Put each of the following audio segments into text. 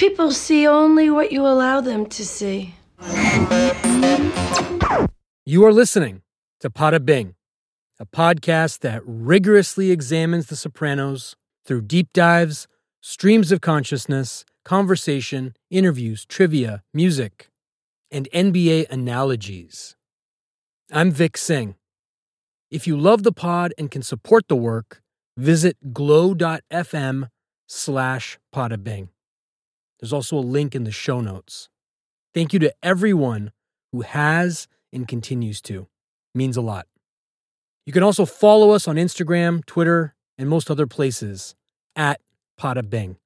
People see only what you allow them to see. You are listening to Poda Bing, a podcast that rigorously examines The Sopranos through deep dives, streams of consciousness, conversation, interviews, trivia, music, and NBA analogies. I'm Vik Singh. If you love the pod and can support the work, visit glow.fm slash podabing. There's also a link in the show notes. Thank you to everyone who has and continues to. It means a lot. You can also follow us on Instagram, Twitter, and most other places at Poda Bing.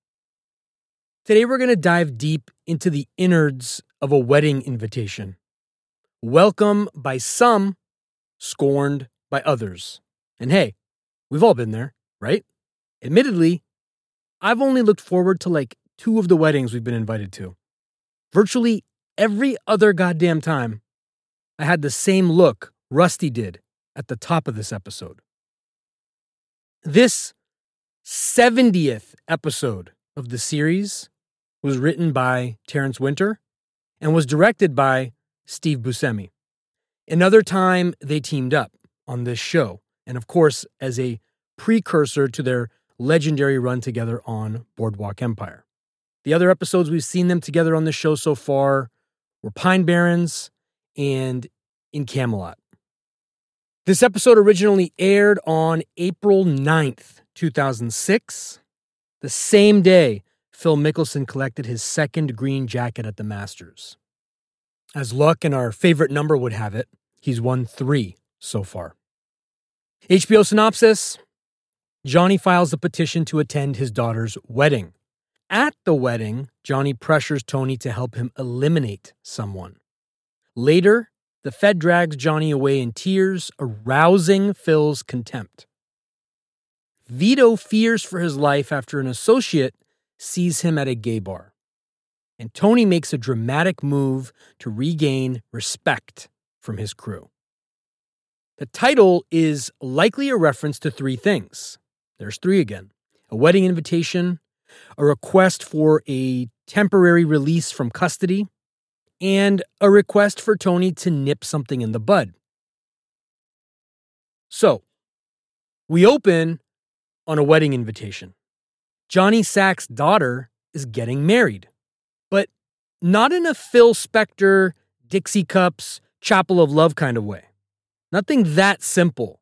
Today, we're going to dive deep into the innards of a wedding invitation. Welcome by some, scorned by others. And hey, we've all been there, right? Admittedly, I've only looked forward to like two of the weddings we've been invited to. Virtually every other goddamn time, I had the same look Rusty did at the top of this episode. This 70th episode of the series was written by Terrence Winter and was directed by Steve Buscemi. Another time they teamed up on this show, and of course, as a precursor to their legendary run together on Boardwalk Empire. The other episodes we've seen them together on the show so far were Pine Barrens and In Camelot. This episode originally aired on April 9th, 2006, the same day Phil Mickelson collected his second green jacket at the Masters. As luck and our favorite number would have it, he's won three so far. HBO synopsis Johnny files a petition to attend his daughter's wedding. At the wedding, Johnny pressures Tony to help him eliminate someone. Later, the Fed drags Johnny away in tears, arousing Phil's contempt. Vito fears for his life after an associate sees him at a gay bar. And Tony makes a dramatic move to regain respect from his crew. The title is likely a reference to three things. There's three again a wedding invitation, a request for a temporary release from custody, and a request for Tony to nip something in the bud. So, we open on a wedding invitation. Johnny Sack's daughter is getting married, but not in a Phil Spector, Dixie Cups, Chapel of Love kind of way. Nothing that simple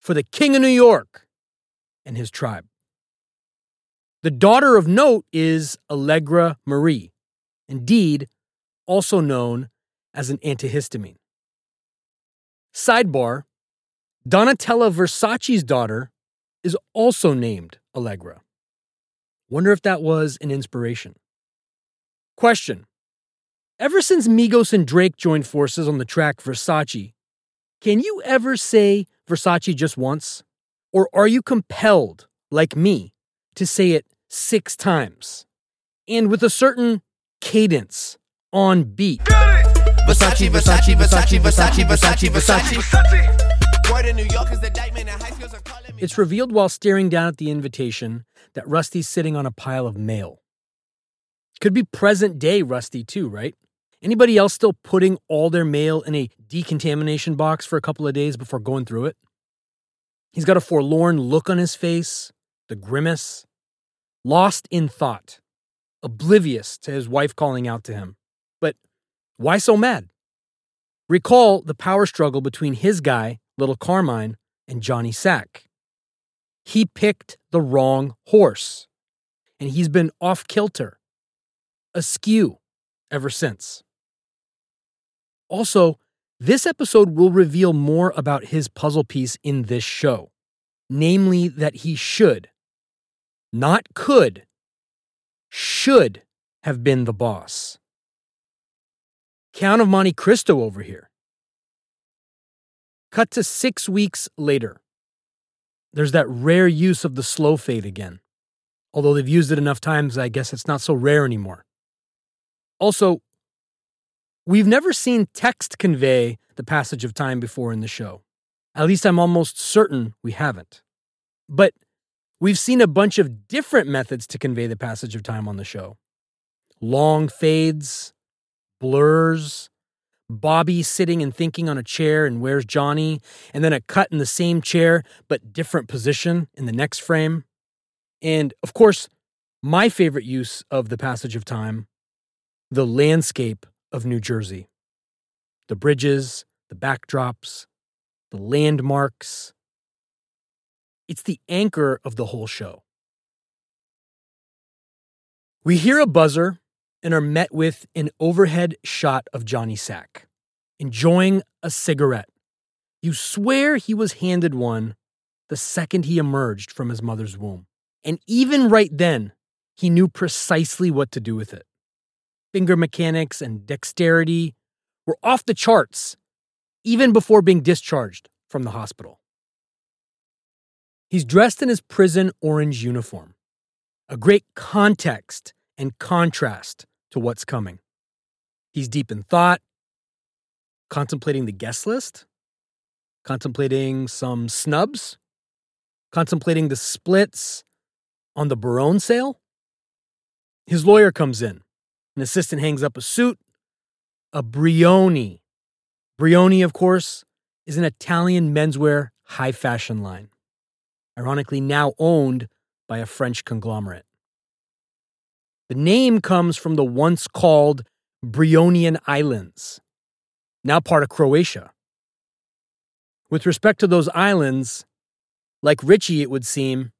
for the King of New York and his tribe. The daughter of note is Allegra Marie, indeed, also known as an antihistamine. Sidebar Donatella Versace's daughter is also named Allegra. Wonder if that was an inspiration. Question Ever since Migos and Drake joined forces on the track Versace, can you ever say Versace just once? Or are you compelled, like me, to say it six times and with a certain cadence on beat. Versace, Versace, Versace, Versace, Versace, Versace. It's revealed while staring down at the invitation that Rusty's sitting on a pile of mail. Could be present day Rusty, too, right? Anybody else still putting all their mail in a decontamination box for a couple of days before going through it? He's got a forlorn look on his face, the grimace, lost in thought, oblivious to his wife calling out to him. But why so mad? Recall the power struggle between his guy, Little Carmine, and Johnny Sack. He picked the wrong horse, and he's been off kilter, askew ever since. Also, this episode will reveal more about his puzzle piece in this show, namely that he should, not could, should have been the boss. Count of Monte Cristo over here. Cut to six weeks later. There's that rare use of the slow fade again. Although they've used it enough times, I guess it's not so rare anymore. Also, we've never seen text convey the passage of time before in the show. At least I'm almost certain we haven't. But We've seen a bunch of different methods to convey the passage of time on the show. long fades, blurs, Bobby sitting and thinking on a chair and where's Johnny, and then a cut in the same chair but different position in the next frame. And of course, my favorite use of the passage of time the landscape of New Jersey. The bridges, the backdrops, the landmarks. It's the anchor of the whole show. We hear a buzzer and are met with an overhead shot of Johnny Sack, enjoying a cigarette. You swear he was handed one the second he emerged from his mother's womb. And even right then, he knew precisely what to do with it. Finger mechanics and dexterity were off the charts even before being discharged from the hospital. He's dressed in his prison orange uniform, a great context and contrast to what's coming. He's deep in thought, contemplating the guest list, contemplating some snubs, contemplating the splits on the Barone sale. His lawyer comes in. An assistant hangs up a suit, a Brioni. Brioni, of course, is an Italian menswear high fashion line, ironically now owned by a French conglomerate. The name comes from the once called Brionian Islands, now part of Croatia. With respect to those islands, like Richie, it would seem,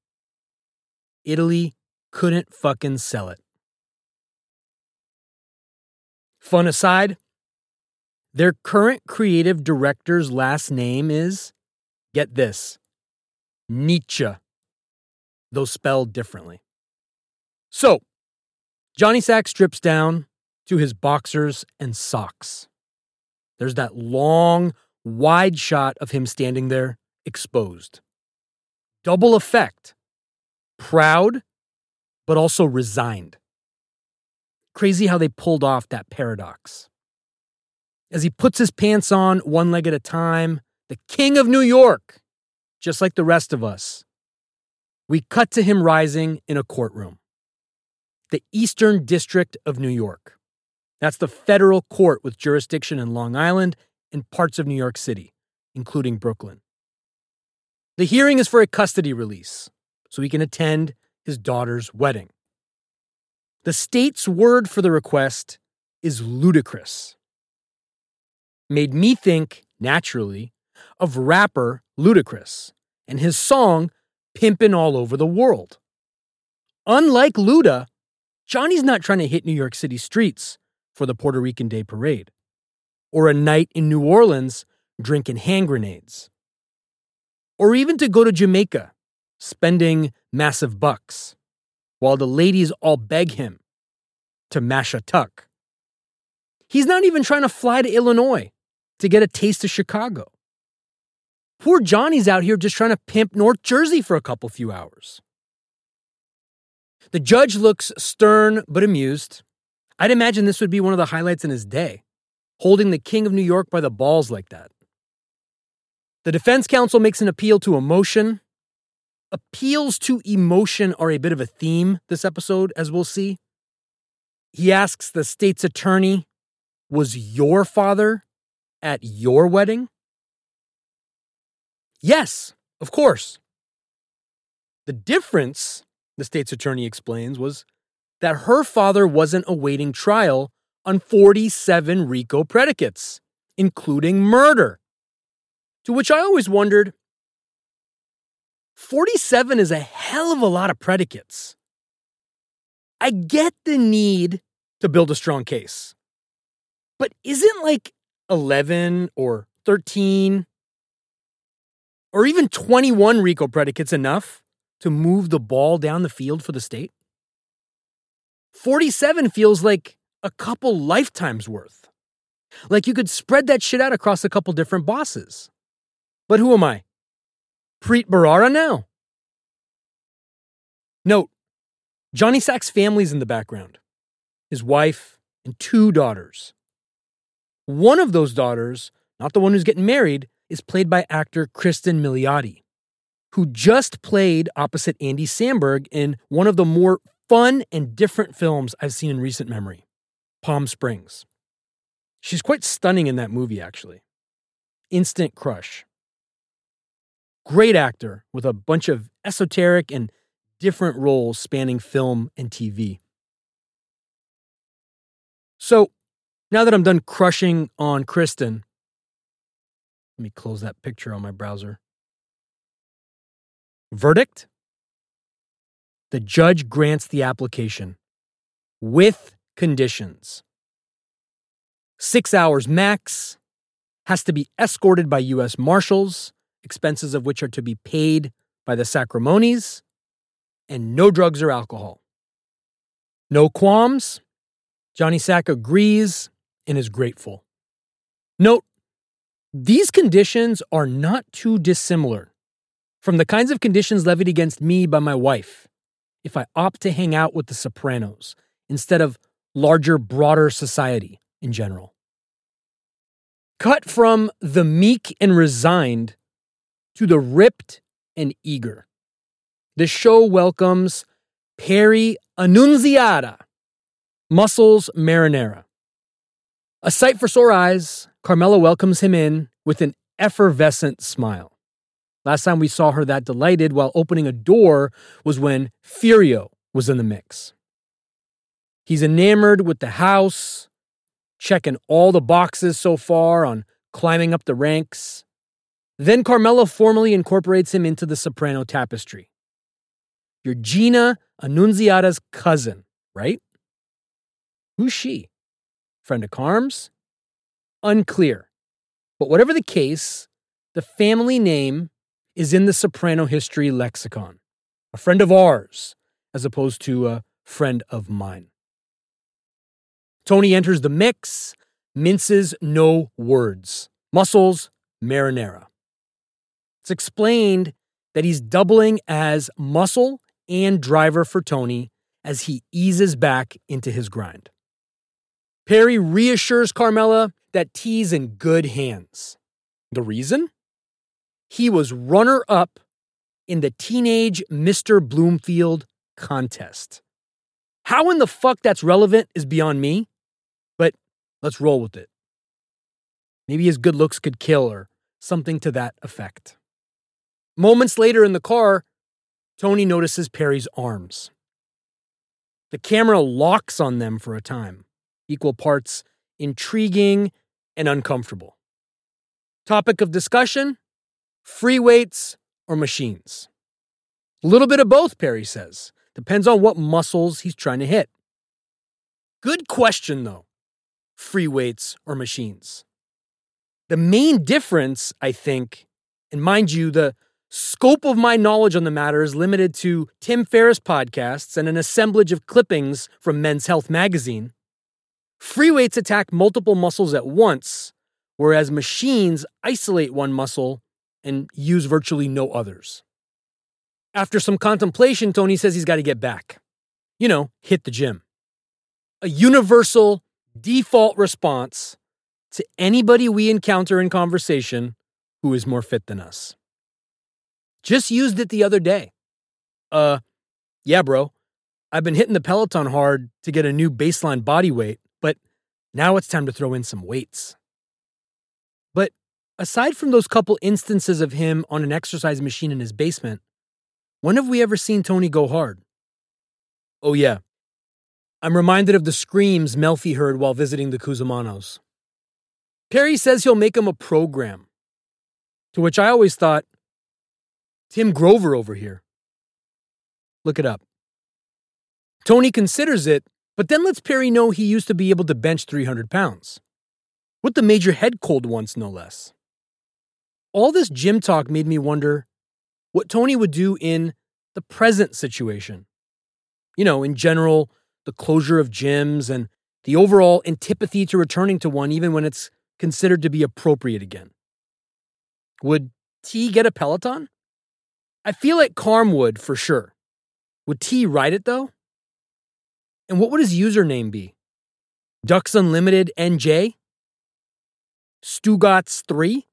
Italy couldn't fucking sell it. Fun aside, their current creative director's last name is, get this, Nietzsche, though spelled differently. So, Johnny Sack strips down to his boxers and socks. There's that long, wide shot of him standing there, exposed. Double effect proud, but also resigned. Crazy how they pulled off that paradox. As he puts his pants on one leg at a time, the king of New York, just like the rest of us, we cut to him rising in a courtroom the Eastern District of New York. That's the federal court with jurisdiction in Long Island and parts of New York City, including Brooklyn. The hearing is for a custody release, so he can attend his daughter's wedding. The state's word for the request is ludicrous. Made me think, naturally, of rapper Ludacris and his song Pimpin' All Over the World. Unlike Luda, Johnny's not trying to hit New York City streets for the Puerto Rican Day Parade or a night in New Orleans drinking hand grenades or even to go to Jamaica spending massive bucks while the ladies all beg him to mash a tuck. He's not even trying to fly to Illinois to get a taste of Chicago. Poor Johnny's out here just trying to pimp North Jersey for a couple few hours. The judge looks stern but amused. I'd imagine this would be one of the highlights in his day, holding the King of New York by the balls like that. The defense counsel makes an appeal to emotion. Appeals to emotion are a bit of a theme this episode, as we'll see. He asks the state's attorney, Was your father at your wedding? Yes, of course. The difference the state's attorney explains, was that her father wasn't awaiting trial on 47 RICO predicates, including murder. To which I always wondered 47 is a hell of a lot of predicates. I get the need to build a strong case, but isn't like 11 or 13 or even 21 RICO predicates enough? to move the ball down the field for the state? 47 feels like a couple lifetimes worth. Like you could spread that shit out across a couple different bosses. But who am I? Preet Bharara now? Note, Johnny Sack's family's in the background his wife and two daughters. One of those daughters, not the one who's getting married, is played by actor Kristen Milioti who just played opposite Andy Samberg in one of the more fun and different films I've seen in recent memory Palm Springs. She's quite stunning in that movie, actually. Instant crush. Great actor with a bunch of esoteric and different roles spanning film and TV. So, now that I'm done crushing on Kristen, let me close that picture on my browser. Verdict? The judge grants the application with conditions. Six hours max, has to be escorted by U.S. Marshals, expenses of which are to be paid by the Sacrimonis, and no drugs or alcohol. No qualms. Johnny Sack agrees and is grateful. Note, these conditions are not too dissimilar from the kinds of conditions levied against me by my wife if I opt to hang out with the Sopranos instead of larger, broader society in general. Cut from the meek and resigned to the ripped and eager. The show welcomes Perry Annunziata, Muscles Marinara. A sight for sore eyes, Carmela welcomes him in with an effervescent smile. Last time we saw her that delighted while opening a door was when Furio was in the mix. He's enamored with the house, checking all the boxes so far on climbing up the ranks. Then Carmela formally incorporates him into the soprano tapestry. You're Gina Annunziata's cousin, right? Who's she? Friend of Carm's? Unclear. But whatever the case, the family name is in the soprano history lexicon. A friend of ours, as opposed to a friend of mine. Tony enters the mix, minces no words. Muscles, marinara. It's explained that he's doubling as muscle and driver for Tony as he eases back into his grind. Perry reassures Carmela that T's in good hands. The reason? He was runner up in the Teenage Mr. Bloomfield contest. How in the fuck that's relevant is beyond me, but let's roll with it. Maybe his good looks could kill or something to that effect. Moments later in the car, Tony notices Perry's arms. The camera locks on them for a time, equal parts intriguing and uncomfortable. Topic of discussion free weights or machines? A little bit of both, Perry says. Depends on what muscles he's trying to hit. Good question, though free weights or machines. The main difference, I think, and mind you, the scope of my knowledge on the matter is limited to Tim Ferriss podcasts and an assemblage of clippings from Men's Health magazine. Free weights attack multiple muscles at once, whereas machines isolate one muscle and use virtually no others. After some contemplation, Tony says he's got to get back. You know, hit the gym. A universal default response to anybody we encounter in conversation who is more fit than us. Just used it the other day. Uh, yeah, bro. I've been hitting the Peloton hard to get a new baseline body weight, now it's time to throw in some weights. But Aside from those couple instances of him on an exercise machine in his basement, when have we ever seen Tony go hard? Oh, yeah. I'm reminded of the screams Melfi heard while visiting the Cusamanos. Perry says he'll make him a program. To which I always thought, Tim Grover over here. Look it up. Tony considers it, but then lets Perry know he used to be able to bench 300 pounds. With the major head cold once, no less. All this gym talk made me wonder what Tony would do in the present situation. You know, in general, the closure of gyms and the overall antipathy to returning to one, even when it's considered to be appropriate again. Would T get a Peloton? I feel like Carm would for sure. Would T ride it though? And what would his username be? Ducks Unlimited NJ? Stugatz 3?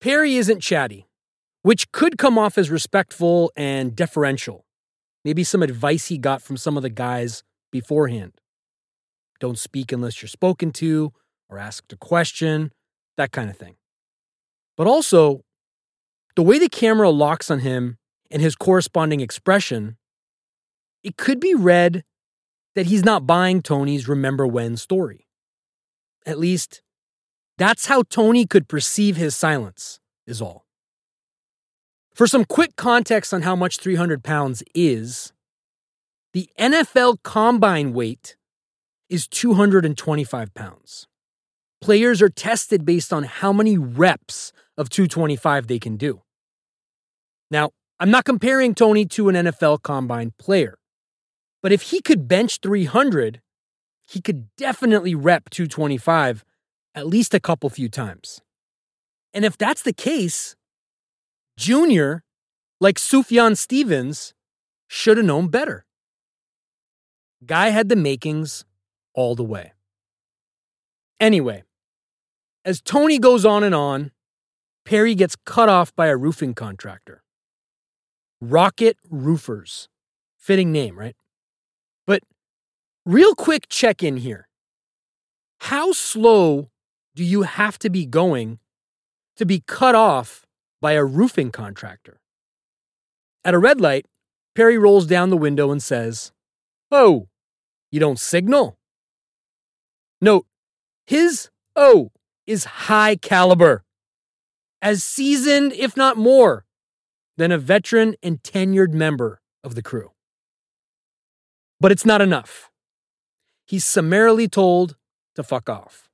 Perry isn't chatty, which could come off as respectful and deferential. maybe some advice he got from some of the guys beforehand. Don't speak unless you're spoken to or asked a question, that kind of thing. But also, the way the camera locks on him and his corresponding expression, it could be read that he's not buying Tony's remember when story. At least, that's how Tony could perceive his silence, is all. For some quick context on how much 300 pounds is, the NFL combine weight is 225 pounds. Players are tested based on how many reps of 225 they can do. Now, I'm not comparing Tony to an NFL combine player, but if he could bench 300, he could definitely rep 225 at least a couple few times. And if that's the case, Junior, like Sufjan Stevens, should have known better. Guy had the makings all the way. Anyway, as Tony goes on and on, Perry gets cut off by a roofing contractor. Rocket Roofers. Fitting name, right? Real quick check in here. How slow do you have to be going to be cut off by a roofing contractor? At a red light, Perry rolls down the window and says, Oh, you don't signal? Note, his oh is high caliber, as seasoned, if not more, than a veteran and tenured member of the crew. But it's not enough. He's summarily told to fuck off.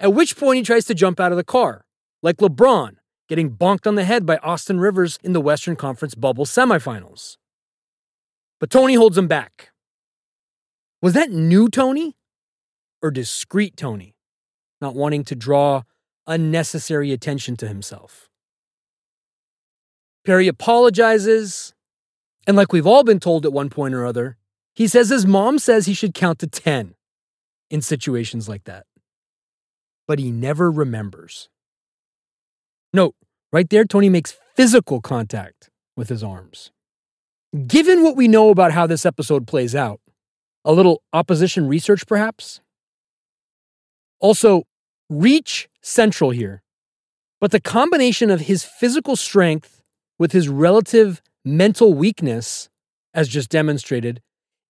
At which point he tries to jump out of the car, like LeBron getting bonked on the head by Austin Rivers in the Western Conference bubble semifinals. But Tony holds him back. Was that new Tony or discreet Tony, not wanting to draw unnecessary attention to himself? Perry apologizes, and like we've all been told at one point or other, he says his mom says he should count to 10 in situations like that. But he never remembers. Note, right there, Tony makes physical contact with his arms. Given what we know about how this episode plays out, a little opposition research perhaps? Also, reach central here, but the combination of his physical strength with his relative mental weakness, as just demonstrated,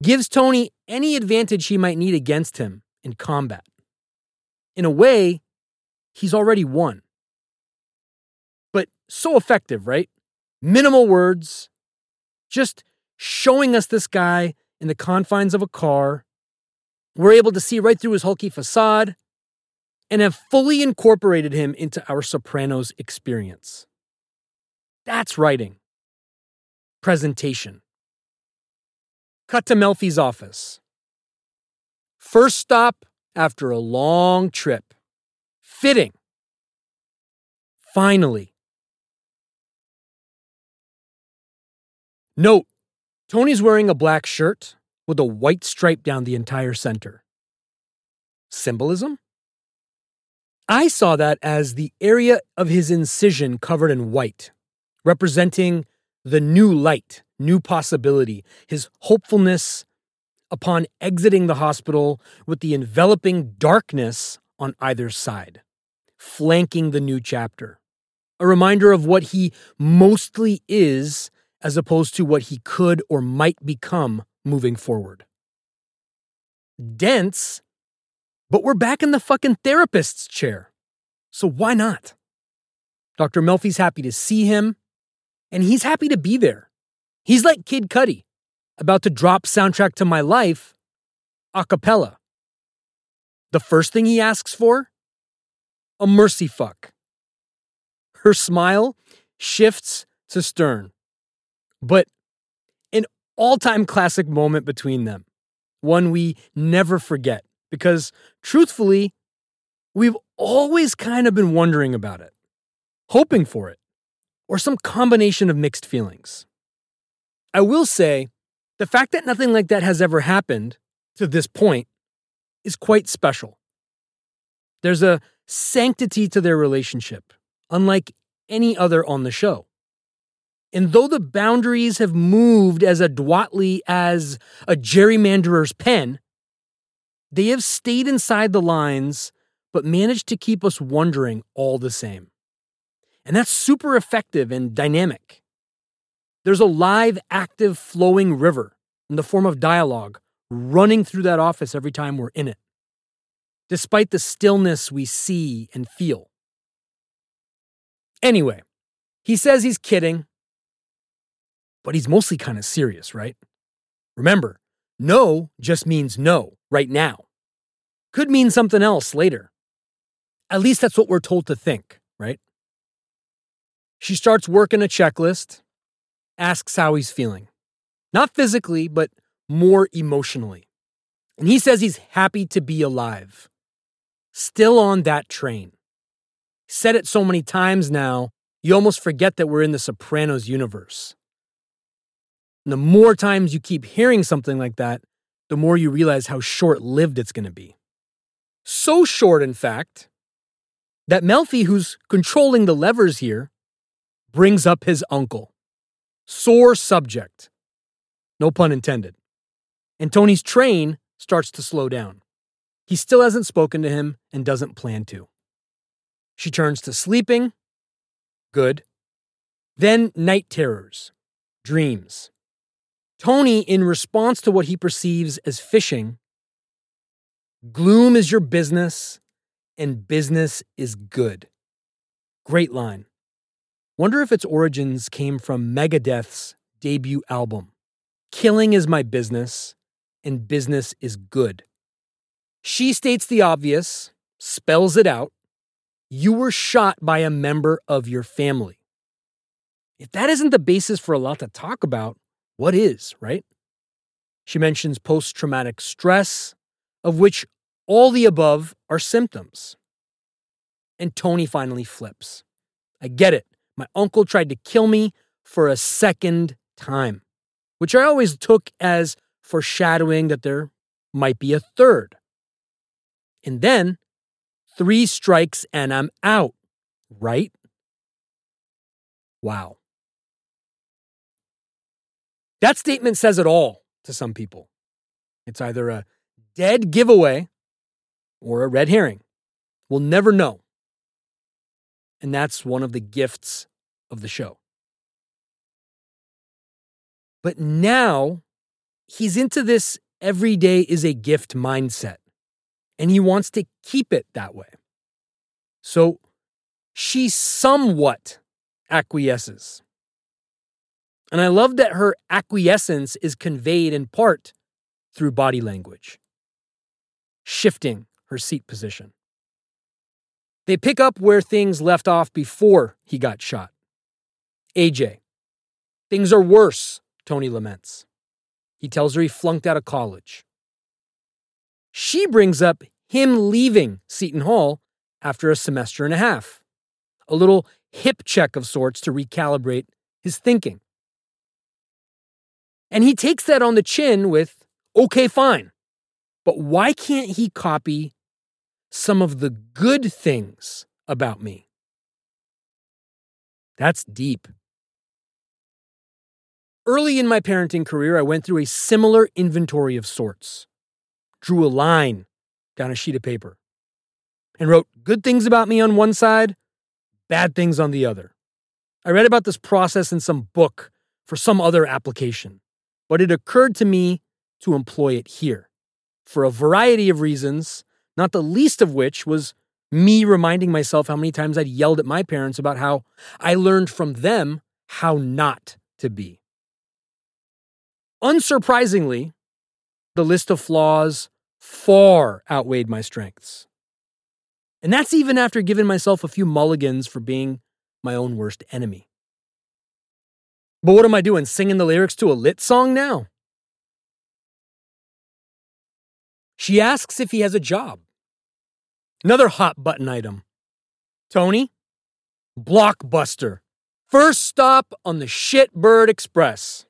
gives Tony any advantage he might need against him in combat. In a way, he's already won. But so effective, right? Minimal words, just showing us this guy in the confines of a car. We're able to see right through his hulky facade and have fully incorporated him into our Sopranos experience. That's writing. Presentation. Cut to Melfi's office. First stop after a long trip. Fitting. Finally. Note Tony's wearing a black shirt with a white stripe down the entire center. Symbolism? I saw that as the area of his incision covered in white, representing the new light, new possibility, his hopefulness upon exiting the hospital with the enveloping darkness on either side, flanking the new chapter. A reminder of what he mostly is as opposed to what he could or might become moving forward. Dense, but we're back in the fucking therapist's chair. So why not? Dr. Melfi's happy to see him, and he's happy to be there. He's like Kid Cudi, about to drop soundtrack to my life a cappella. The first thing he asks for? A mercy fuck. Her smile shifts to stern, but an all time classic moment between them, one we never forget, because truthfully, we've always kind of been wondering about it, hoping for it, or some combination of mixed feelings. I will say, the fact that nothing like that has ever happened to this point is quite special. There's a sanctity to their relationship, unlike any other on the show. And though the boundaries have moved as adroitly as a gerrymanderer's pen, they have stayed inside the lines but managed to keep us wondering all the same. And that's super effective and dynamic. There's a live, active, flowing river in the form of dialogue running through that office every time we're in it, despite the stillness we see and feel. Anyway, he says he's kidding, but he's mostly kind of serious, right? Remember, no just means no right now. Could mean something else later. At least that's what we're told to think, right? She starts working a checklist, asks how he's feeling. Not physically, but more emotionally. And he says he's happy to be alive. Still on that train. Said it so many times now, you almost forget that we're in the Sopranos universe. And the more times you keep hearing something like that, the more you realize how short lived it's going to be. So short, in fact, that Melfi, who's controlling the levers here, brings up his uncle. Sore subject. No pun intended. And Tony's train starts to slow down. He still hasn't spoken to him and doesn't plan to. She turns to sleeping. Good. Then night terrors, dreams. Tony, in response to what he perceives as fishing, gloom is your business and business is good. Great line. Wonder if its origins came from Megadeth's debut album. Killing is my business, and business is good. She states the obvious, spells it out. You were shot by a member of your family. If that isn't the basis for a lot to talk about, what is, right? She mentions post traumatic stress, of which all the above are symptoms. And Tony finally flips. I get it. My uncle tried to kill me for a second time, which I always took as foreshadowing that there might be a third. And then three strikes and I'm out, right? Wow. That statement says it all to some people. It's either a dead giveaway or a red herring. We'll never know. And that's one of the gifts of the show. But now he's into this every day is a gift mindset, and he wants to keep it that way. So she somewhat acquiesces. And I love that her acquiescence is conveyed in part through body language, shifting her seat position. They pick up where things left off before he got shot. AJ. Things are worse, Tony laments. He tells her he flunked out of college. She brings up him leaving Seton Hall after a semester and a half. A little hip check of sorts to recalibrate his thinking. And he takes that on the chin with, okay, fine. But why can't he copy some of the good things about me? That's deep. Early in my parenting career, I went through a similar inventory of sorts, drew a line down a sheet of paper, and wrote good things about me on one side, bad things on the other. I read about this process in some book for some other application but it occurred to me to employ it here for a variety of reasons, not the least of which was me reminding myself how many times I'd yelled at my parents about how I learned from them how not to be. Unsurprisingly, the list of flaws far outweighed my strengths. And that's even after giving myself a few mulligans for being my own worst enemy. But what am I doing? Singing the lyrics to a lit song now? She asks if he has a job. Another hot button item. Tony, Blockbuster. First stop on the Shitbird Express.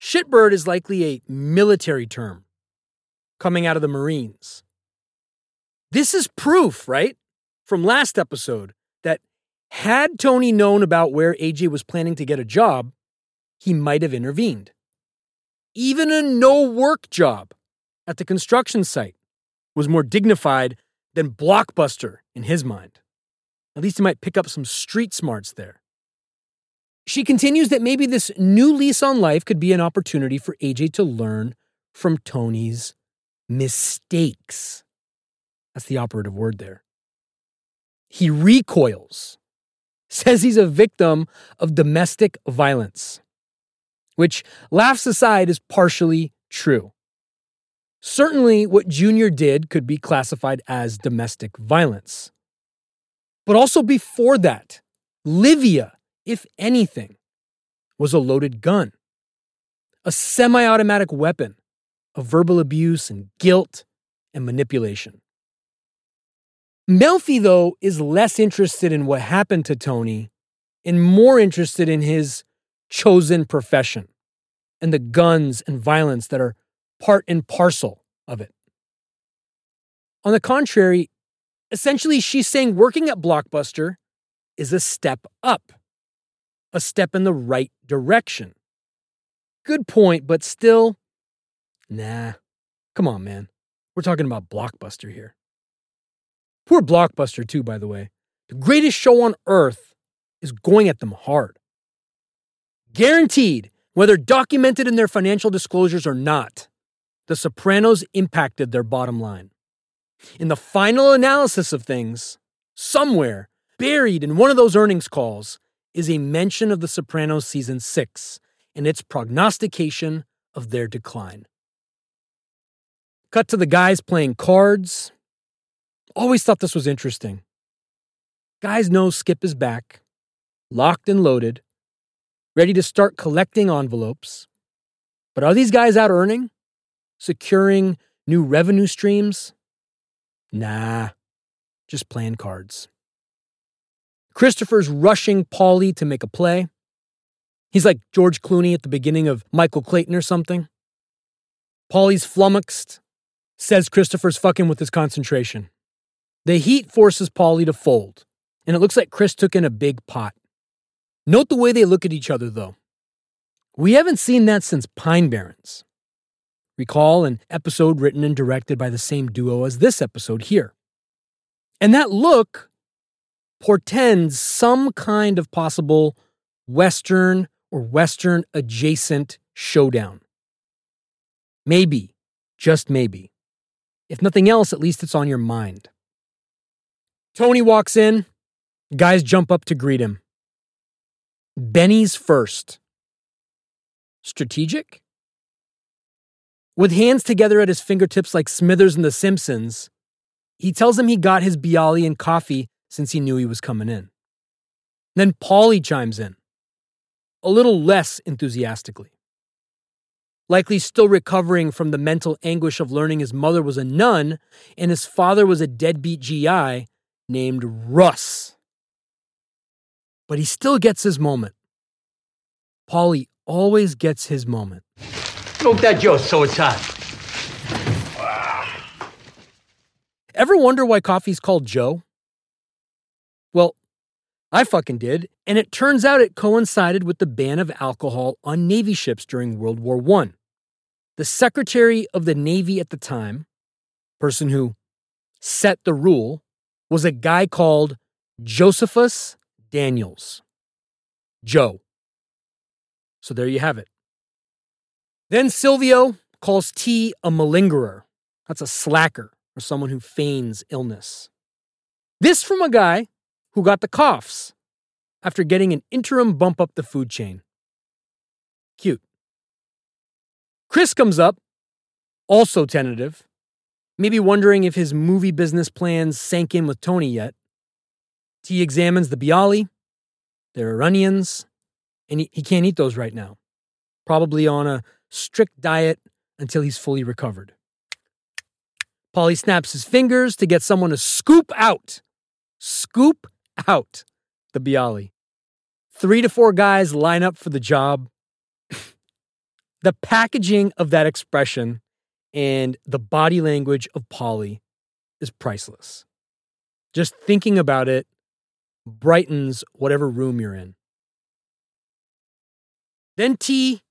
Shitbird is likely a military term coming out of the Marines. This is proof, right, from last episode that Had Tony known about where AJ was planning to get a job, he might have intervened. Even a no work job at the construction site was more dignified than Blockbuster in his mind. At least he might pick up some street smarts there. She continues that maybe this new lease on life could be an opportunity for AJ to learn from Tony's mistakes. That's the operative word there. He recoils, says he's a victim of domestic violence, which, laughs aside, is partially true. Certainly, what Junior did could be classified as domestic violence. But also before that, Livia, if anything, was a loaded gun, a semi automatic weapon of verbal abuse and guilt and manipulation. Melfi, though, is less interested in what happened to Tony and more interested in his chosen profession and the guns and violence that are part and parcel of it. On the contrary, essentially, she's saying working at Blockbuster is a step up, a step in the right direction. Good point, but still, nah. Come on, man. We're talking about Blockbuster here. Poor Blockbuster, too, by the way. The greatest show on earth is going at them hard. Guaranteed, whether documented in their financial disclosures or not, The Sopranos impacted their bottom line. In the final analysis of things, somewhere buried in one of those earnings calls is a mention of The Sopranos season 6 and its prognostication of their decline. Cut to the guys playing cards. Always thought this was interesting. Guys know Skip is back, locked and loaded, ready to start collecting envelopes. But are these guys out earning? Securing new revenue streams? Nah, just playing cards. Christopher's rushing Paulie to make a play. He's like George Clooney at the beginning of Michael Clayton or something. Paulie's flummoxed, says Christopher's fucking with his concentration. The heat forces Paulie to fold, and it looks like Chris took in a big pot. Note the way they look at each other, though. We haven't seen that since Pine Barrens. Recall an episode written and directed by the same duo as this episode here. And that look portends some kind of possible Western or Western adjacent showdown. Maybe, just maybe. If nothing else, at least it's on your mind. Tony walks in, guys jump up to greet him. Benny's first. Strategic? With hands together at his fingertips like Smithers and The Simpsons, he tells him he got his Bialy and coffee since he knew he was coming in. Then Paulie chimes in, a little less enthusiastically. Likely still recovering from the mental anguish of learning his mother was a nun and his father was a deadbeat GI named Russ. But he still gets his moment. Paulie always gets his moment. Smoke that Joe so it's hot. Ever wonder why coffee's called Joe? Well, I fucking did, and it turns out it coincided with the ban of alcohol on Navy ships during World War I. The Secretary of the Navy at the time, person who set the rule, was a guy called Josephus Daniels. Joe. So there you have it. Then Silvio calls T a malingerer. That's a slacker or someone who feigns illness. This from a guy who got the coughs after getting an interim bump up the food chain. Cute. Chris comes up, also tentative, maybe wondering if his movie business plans sank in with Tony yet. T examines the Bialy. There are onions, and he, he can't eat those right now. Probably on a strict diet until he's fully recovered. Paulie snaps his fingers to get someone to scoop out, scoop out the Bialy. Three to four guys line up for the job. the packaging of that expression and the body language of Paulie is priceless. Just thinking about it brightens whatever room you're in. Then T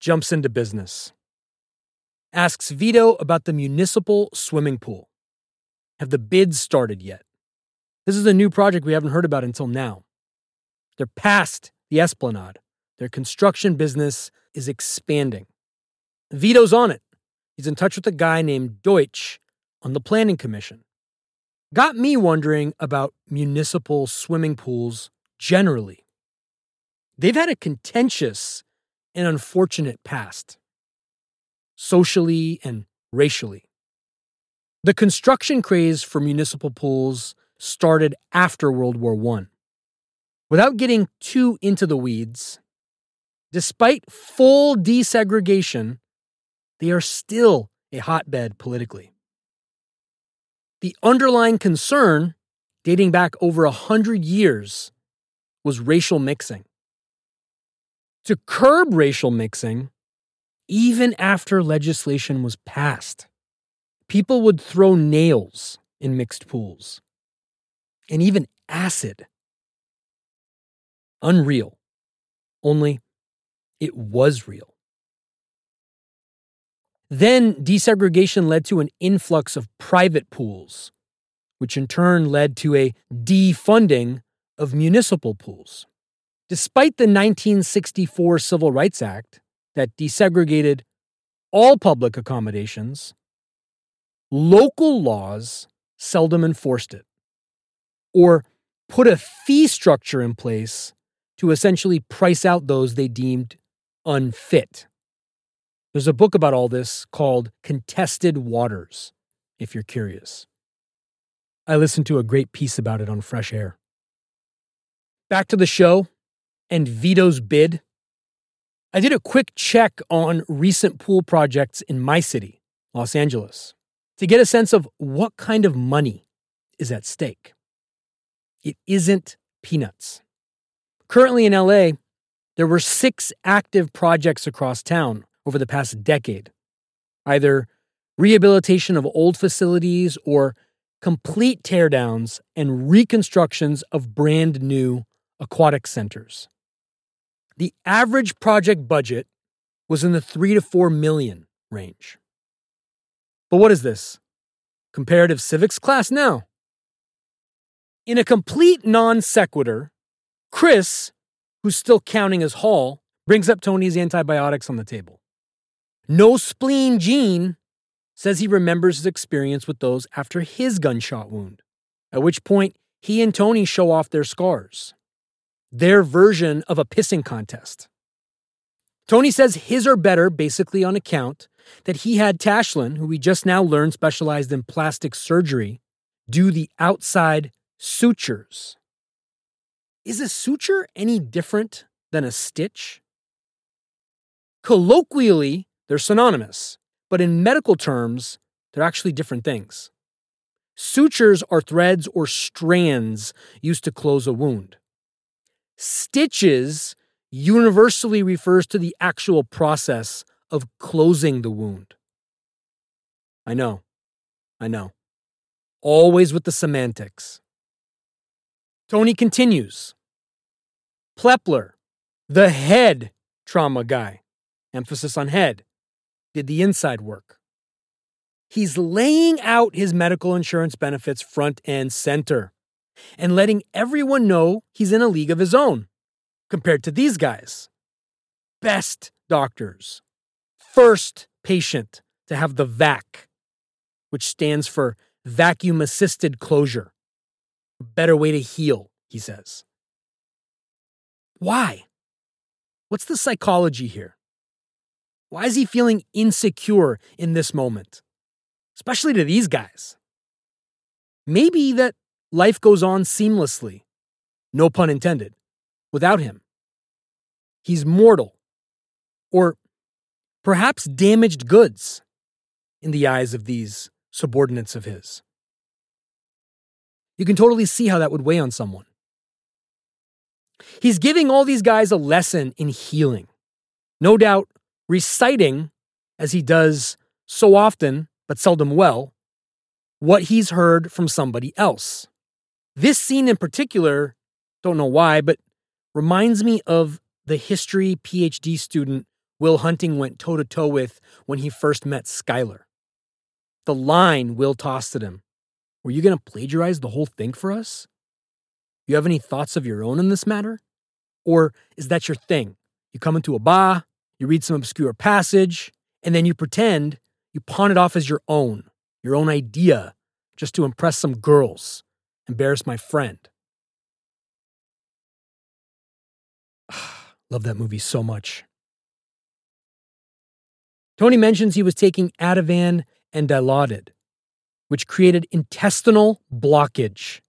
jumps into business. Asks Vito about the municipal swimming pool. Have the bids started yet? This is a new project we haven't heard about until now. They're past the esplanade. Their construction business is expanding. Vito's on it. He's in touch with a guy named Deutsch on the Planning Commission. Got me wondering about municipal swimming pools generally. They've had a contentious and unfortunate past, socially and racially. The construction craze for municipal pools started after World War I. Without getting too into the weeds, despite full desegregation, they are still a hotbed politically. The underlying concern, dating back over a hundred years, was racial mixing. To curb racial mixing, even after legislation was passed, people would throw nails in mixed pools and even acid. Unreal. Only it was real. Then desegregation led to an influx of private pools, which in turn led to a defunding of municipal pools. Despite the 1964 Civil Rights Act that desegregated all public accommodations, local laws seldom enforced it or put a fee structure in place to essentially price out those they deemed unfit. There's a book about all this called Contested Waters, if you're curious. I listened to a great piece about it on Fresh Air. Back to the show and Vito's bid. I did a quick check on recent pool projects in my city, Los Angeles, to get a sense of what kind of money is at stake. It isn't peanuts. Currently in LA, there were six active projects across town over the past decade either rehabilitation of old facilities or complete teardowns and reconstructions of brand new aquatic centers. The average project budget was in the 3 to 4 million range. But what is this? Comparative civics class now. In a complete non sequitur, Chris, who's still counting as Hall, brings up Tony's antibiotics on the table. No spleen Gene says he remembers his experience with those after his gunshot wound, at which point he and Tony show off their scars, their version of a pissing contest. Tony says his are better basically on account that he had Tashlin, who we just now learned specialized in plastic surgery, do the outside sutures. Is a suture any different than a stitch? Colloquially, they're synonymous, but in medical terms, they're actually different things. Sutures are threads or strands used to close a wound. Stitches universally refers to the actual process of closing the wound. I know, I know. Always with the semantics. Tony continues. Plepler, the head trauma guy, emphasis on head, did the inside work. He's laying out his medical insurance benefits front and center and letting everyone know he's in a league of his own compared to these guys. Best doctors, first patient to have the VAC, which stands for vacuum assisted closure. A better way to heal, he says. Why? What's the psychology here? Why is he feeling insecure in this moment? Especially to these guys. Maybe that life goes on seamlessly, no pun intended, without him. He's mortal. Or perhaps damaged goods in the eyes of these subordinates of his. You can totally see how that would weigh on someone. He's giving all these guys a lesson in healing. No doubt reciting, as he does so often, but seldom well, what he's heard from somebody else. This scene in particular Don't know why, but reminds me of the history PhD student Will Hunting went toe to toe with when he first met Skylar. The line Will tossed at him Were you going to plagiarize the whole thing for us? You have any thoughts of your own in this matter? Or is that your thing? You come into a bar, you read some obscure passage, and then you pretend you pawn it off as your own, your own idea, just to impress some girls, embarrass my friend. Love that movie so much. Tony mentions he was taking Ativan and Dilaudid, which created intestinal blockage.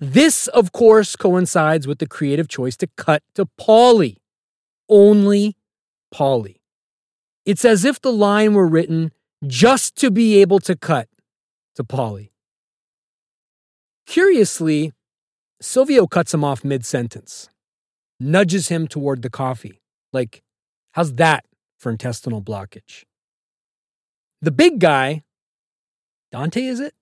This, of course, coincides with the creative choice to cut to Paulie. Only Paulie. It's as if the line were written just to be able to cut to Paulie. Curiously, Silvio cuts him off mid sentence, nudges him toward the coffee. Like, how's that for intestinal blockage? The big guy, Dante, is it?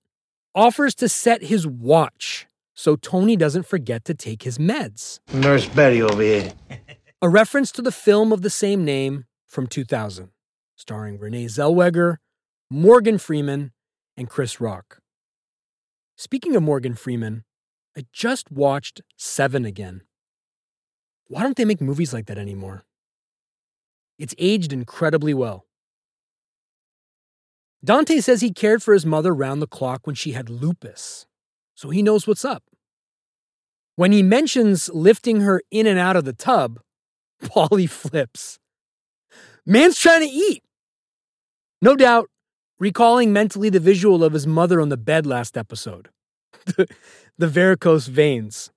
Offers to set his watch so Tony doesn't forget to take his meds. Nurse Betty over here. A reference to the film of the same name from 2000, starring Renee Zellweger, Morgan Freeman, and Chris Rock. Speaking of Morgan Freeman, I just watched Seven again. Why don't they make movies like that anymore? It's aged incredibly well. Dante says he cared for his mother round the clock when she had lupus, so he knows what's up. When he mentions lifting her in and out of the tub, Paulie flips. Man's trying to eat. No doubt, recalling mentally the visual of his mother on the bed last episode the, the varicose veins.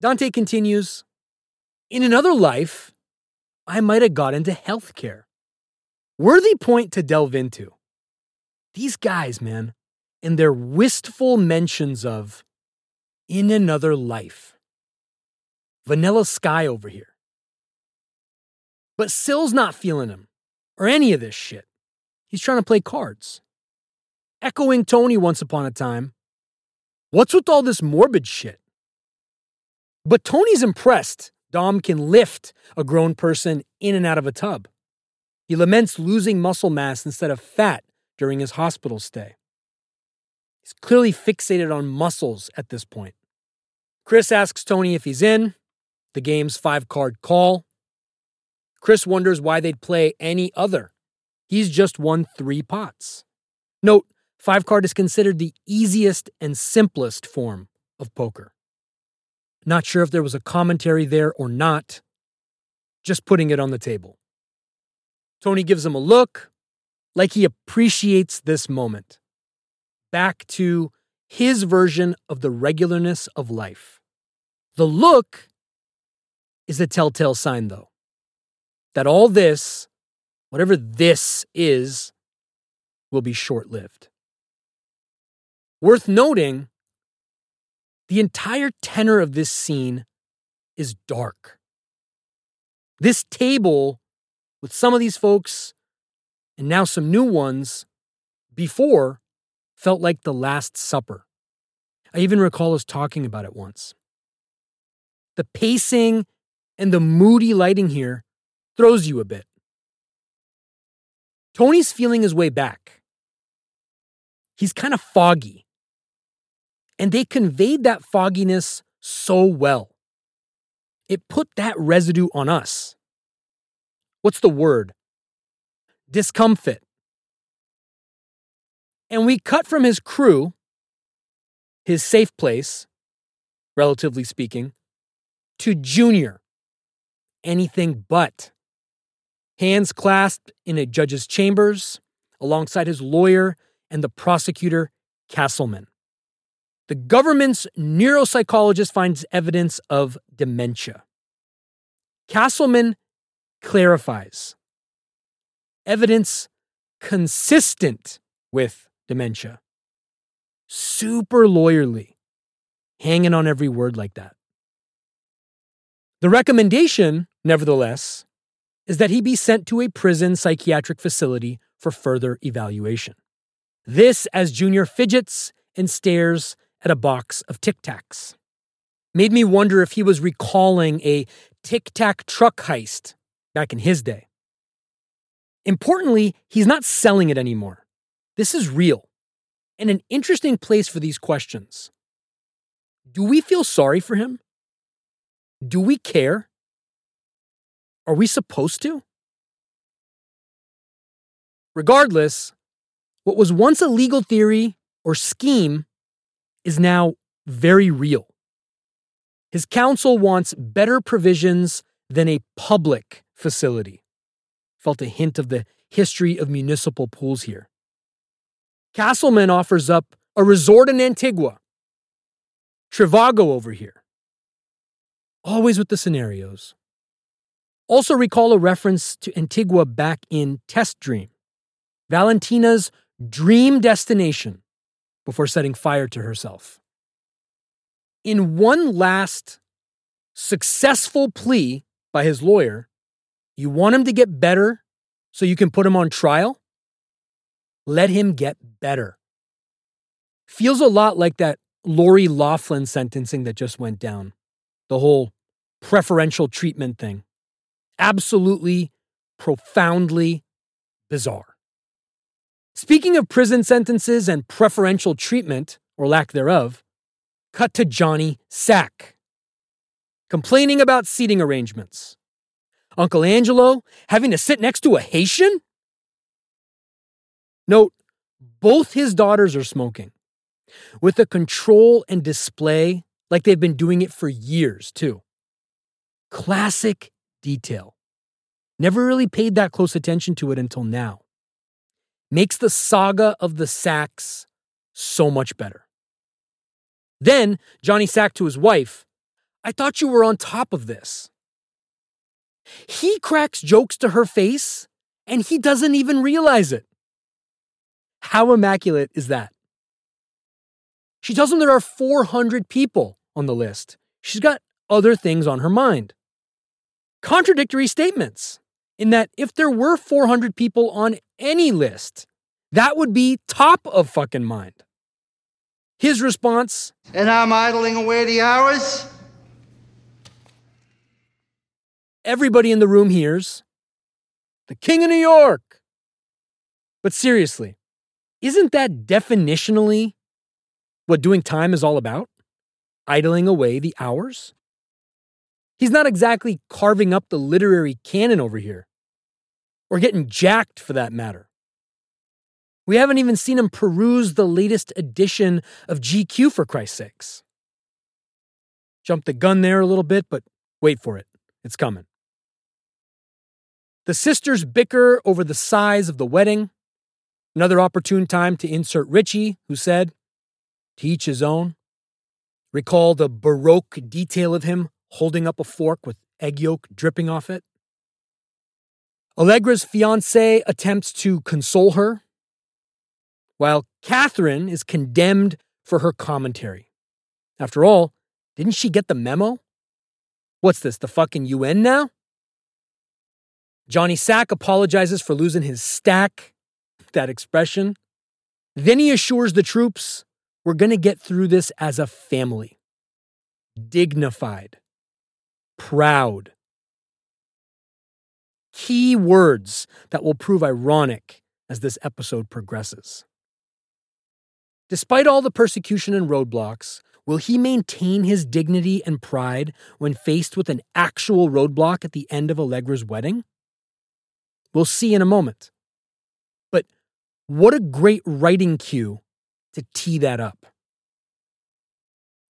Dante continues In another life, I might have got into healthcare. Worthy point to delve into. These guys, man, and their wistful mentions of in another life. Vanilla Sky over here. But Sill's not feeling him or any of this shit. He's trying to play cards. Echoing Tony once upon a time. What's with all this morbid shit? But Tony's impressed Dom can lift a grown person in and out of a tub. He laments losing muscle mass instead of fat during his hospital stay. He's clearly fixated on muscles at this point. Chris asks Tony if he's in, the game's five card call. Chris wonders why they'd play any other. He's just won three pots. Note, five card is considered the easiest and simplest form of poker. Not sure if there was a commentary there or not, just putting it on the table. Tony gives him a look, like he appreciates this moment. Back to his version of the regularness of life. The look is a telltale sign, though, that all this, whatever this is, will be short lived. Worth noting, the entire tenor of this scene is dark. This table with some of these folks and now some new ones before felt like the Last Supper. I even recall us talking about it once. The pacing and the moody lighting here throws you a bit. Tony's feeling his way back. He's kind of foggy. And they conveyed that fogginess so well. It put that residue on us. What's the word? Discomfit. And we cut from his crew, his safe place, relatively speaking, to Junior. Anything but. Hands clasped in a judge's chambers, alongside his lawyer and the prosecutor, Castleman. The government's neuropsychologist finds evidence of dementia. Castleman clarifies evidence consistent with dementia. Super lawyerly, hanging on every word like that. The recommendation, nevertheless, is that he be sent to a prison psychiatric facility for further evaluation. This as Junior fidgets and stares at a box of Tic Tacs. made me wonder if he was recalling a tic tac truck heist back in his day. Importantly, he's not selling it anymore. This is real and an interesting place for these questions. Do we feel sorry for him? Do we care? Are we supposed to? Regardless, what was once a legal theory or scheme is now very real. His counsel wants better provisions than a public facility. Felt a hint of the history of municipal pools here. Castleman offers up a resort in Antigua. Trivago over here. Always with the scenarios. Also, recall a reference to Antigua back in Test Dream, Valentina's dream destination before setting fire to herself. In one last successful plea by his lawyer, you want him to get better so you can put him on trial? Let him get better. Feels a lot like that Lori Loughlin sentencing that just went down. The whole preferential treatment thing. Absolutely, profoundly bizarre. Speaking of prison sentences and preferential treatment, or lack thereof, cut to Johnny Sack. Complaining about seating arrangements. Uncle Angelo having to sit next to a Haitian? Note, both his daughters are smoking with a control and display like they've been doing it for years, too. Classic detail. Never really paid that close attention to it until now. Makes the saga of the Sacks so much better. Then Johnny Sack to his wife, I thought you were on top of this. He cracks jokes to her face and he doesn't even realize it. How immaculate is that? She tells him there are 400 people on the list. She's got other things on her mind. Contradictory statements, in that if there were 400 people on any list, that would be top of fucking mind. His response And I'm idling away the hours? Everybody in the room hears the King of New York. But seriously, isn't that definitionally what doing time is all about? Idling away the hours? He's not exactly carving up the literary canon over here, or getting jacked for that matter. We haven't even seen him peruse the latest edition of GQ for Christ's sakes. Jump the gun there a little bit, but wait for it. It's coming. The sisters bicker over the size of the wedding. Another opportune time to insert Richie, who said, to each his own. Recall the Baroque detail of him holding up a fork with egg yolk dripping off it. Allegra's fiance attempts to console her, while Catherine is condemned for her commentary. After all, didn't she get the memo? What's this, the fucking UN now? Johnny Sack apologizes for losing his stack, that expression. Then he assures the troops, we're going to get through this as a family. Dignified, proud. Key words that will prove ironic as this episode progresses. Despite all the persecution and roadblocks, will he maintain his dignity and pride when faced with an actual roadblock at the end of Allegra's wedding? We'll see in a moment. But what a great writing cue to tee that up.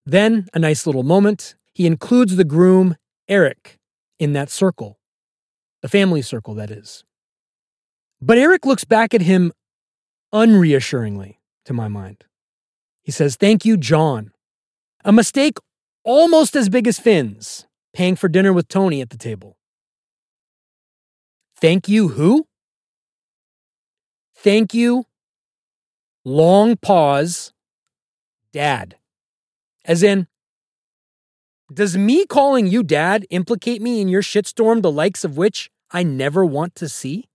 Then, a nice little moment, he includes the groom, Eric, in that circle. The family circle, that is. But Eric looks back at him unreassuringly, to my mind. He says, Thank you, John. A mistake almost as big as Finn's, paying for dinner with Tony at the table. Thank you, who? Thank you, long pause, dad. As in, does me calling you dad implicate me in your shitstorm, the likes of which I never want to see?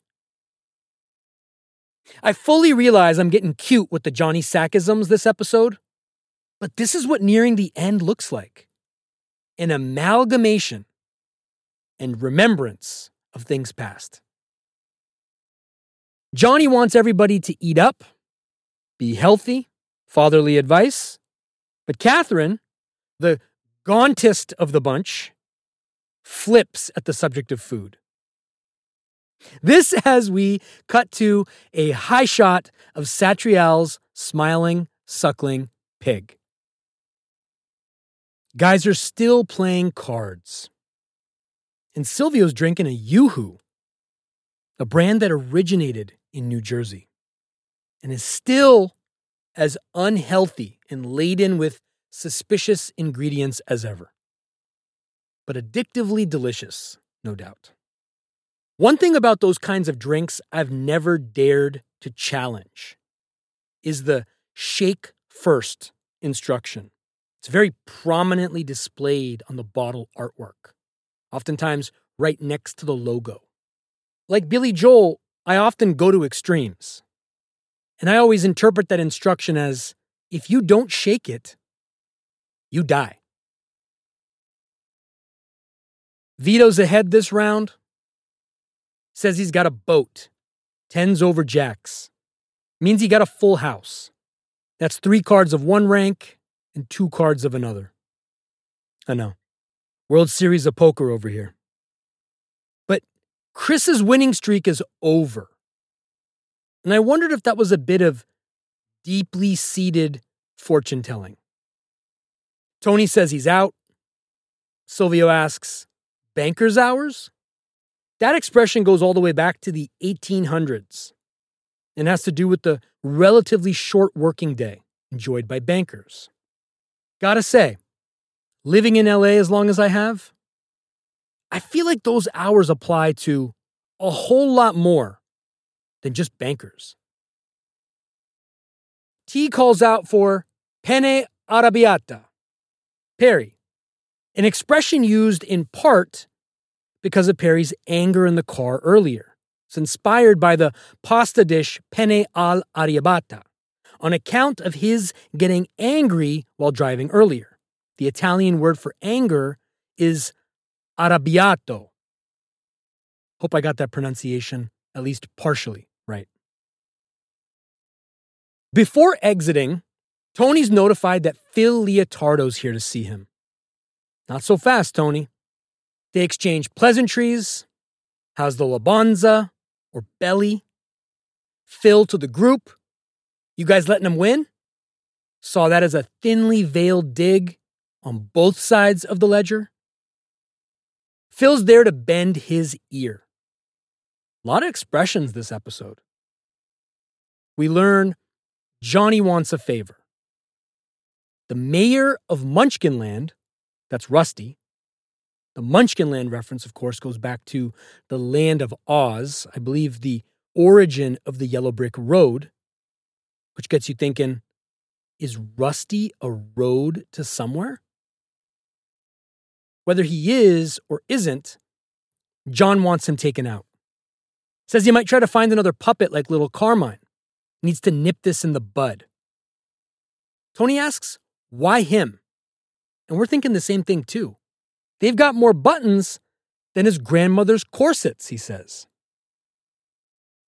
I fully realize I'm getting cute with the Johnny Sackisms this episode, but this is what nearing the end looks like. an amalgamation and remembrance of things past. Johnny wants everybody to eat up, be healthy, fatherly advice. But Catherine, the gauntest of the bunch, flips at the subject of food. This as we cut to a high shot of Satriale's smiling, suckling pig. Guys are still playing cards. And Silvio's drinking a Yoo-Hoo, a brand that originated in New Jersey and is still as unhealthy and laden with suspicious ingredients as ever. But addictively delicious, no doubt. One thing about those kinds of drinks I've never dared to challenge is the shake first instruction. It's very prominently displayed on the bottle artwork, oftentimes right next to the logo. Like Billy Joel, I often go to extremes. And I always interpret that instruction as if you don't shake it, you die. Vito's ahead this round. Says he's got a boat. Tens over jacks. Means he got a full house. That's three cards of one rank and two cards of another. I know. World Series of Poker over here. But Chris's winning streak is over. And I wondered if that was a bit of deeply seated fortune telling. Tony says he's out. Silvio asks, Banker's hours? That expression goes all the way back to the 1800s and has to do with the relatively short working day enjoyed by bankers. Gotta say, living in LA as long as I have, I feel like those hours apply to a whole lot more than just bankers. T calls out for penne arrabbiata, Perry, an expression used in part because of Perry's anger in the car earlier. It's inspired by the pasta dish penne al arrabbiata, on account of his getting angry while driving earlier. The Italian word for anger is arrabbiato. Hope I got that pronunciation at least partially right. Before exiting, Tony's notified that Phil Leotardo's here to see him. Not so fast, Tony. They exchange pleasantries. How's the Labanza or belly? Phil to the group. You guys letting him win? Saw that as a thinly veiled dig on both sides of the ledger. Phil's there to bend his ear. A lot of expressions this episode. We learn Johnny wants a favor. The mayor of Munchkinland, that's Rusty, the Munchkinland reference, of course, goes back to the land of Oz. I believe the origin of the yellow brick road, which gets you thinking is Rusty a road to somewhere? Whether he is or isn't, John wants him taken out. Says he might try to find another puppet like little Carmine. Needs to nip this in the bud. Tony asks, why him? And we're thinking the same thing too. They've got more buttons than his grandmother's corsets, he says.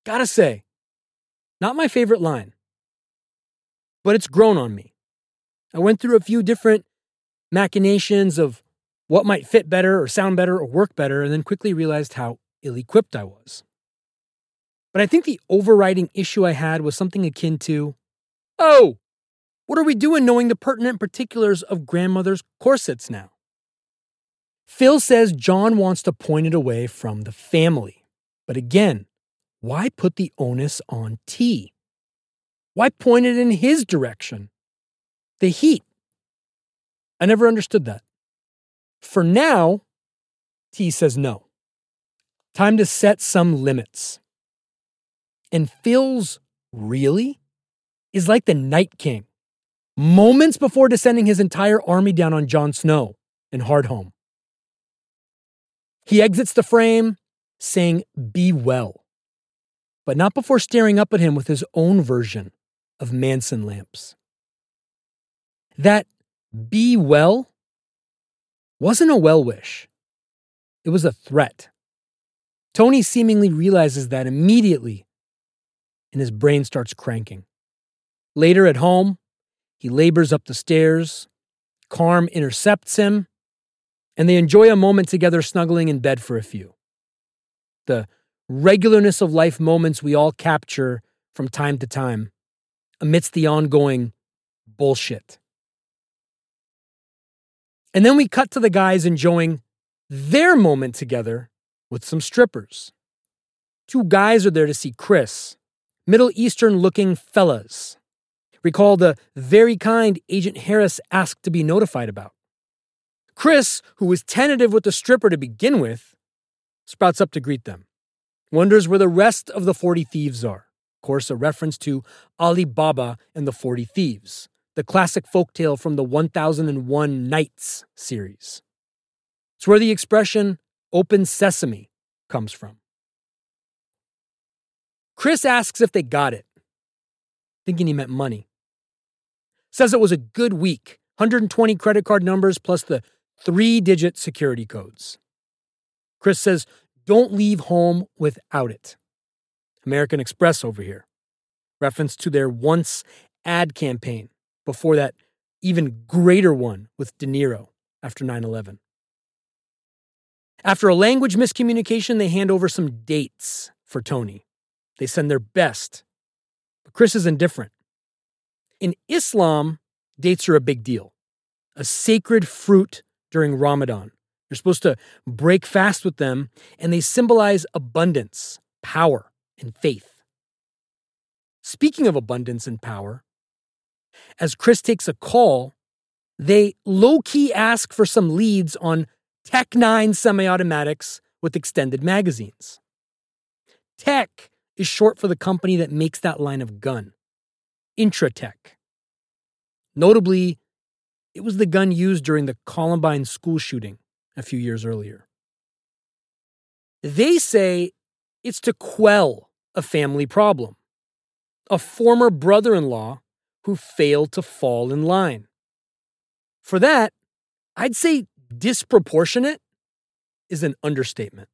Gotta say, not my favorite line, but it's grown on me. I went through a few different machinations of what might fit better or sound better or work better, and then quickly realized how ill equipped I was. But I think the overriding issue I had was something akin to Oh, what are we doing knowing the pertinent particulars of grandmother's corsets now? Phil says John wants to point it away from the family. But again, why put the onus on T? Why point it in his direction? The heat. I never understood that. For now, T says no. Time to set some limits. And Phil's really is like the Night King, moments before descending his entire army down on Jon Snow in Hardhome. He exits the frame saying, Be well, but not before staring up at him with his own version of Manson lamps. That be well wasn't a well wish, it was a threat. Tony seemingly realizes that immediately, and his brain starts cranking. Later at home, he labors up the stairs. Carm intercepts him, and they enjoy a moment together snuggling in bed for a few. The regularness of life moments we all capture from time to time amidst the ongoing bullshit. And then we cut to the guys enjoying their moment together with some strippers. Two guys are there to see Chris, Middle Eastern looking fellas. Recall the very kind Agent Harris asked to be notified about. Chris, who was tentative with the stripper to begin with, sprouts up to greet them, wonders where the rest of the 40 thieves are. Of course, a reference to Ali Baba and the 40 Thieves, the classic folktale from the 1001 Nights series. It's where the expression open sesame comes from. Chris asks if they got it, thinking he meant money. Says it was a good week 120 credit card numbers plus the three digit security codes. Chris says, don't leave home without it. American Express over here. Reference to their once ad campaign before that even greater one with De Niro after 9 11. After a language miscommunication, they hand over some dates for Tony. They send their best. But Chris is indifferent. In Islam, dates are a big deal, a sacred fruit during Ramadan. You're supposed to break fast with them, and they symbolize abundance, power, and faith. Speaking of abundance and power, as Chris takes a call, they low key ask for some leads on Tech 9 semi automatics with extended magazines. Tech is short for the company that makes that line of gun, Intratec. Notably, it was the gun used during the Columbine school shooting a few years earlier. They say it's to quell a family problem. A former brother in law who failed to fall in line. For that, I'd say disproportionate is an understatement.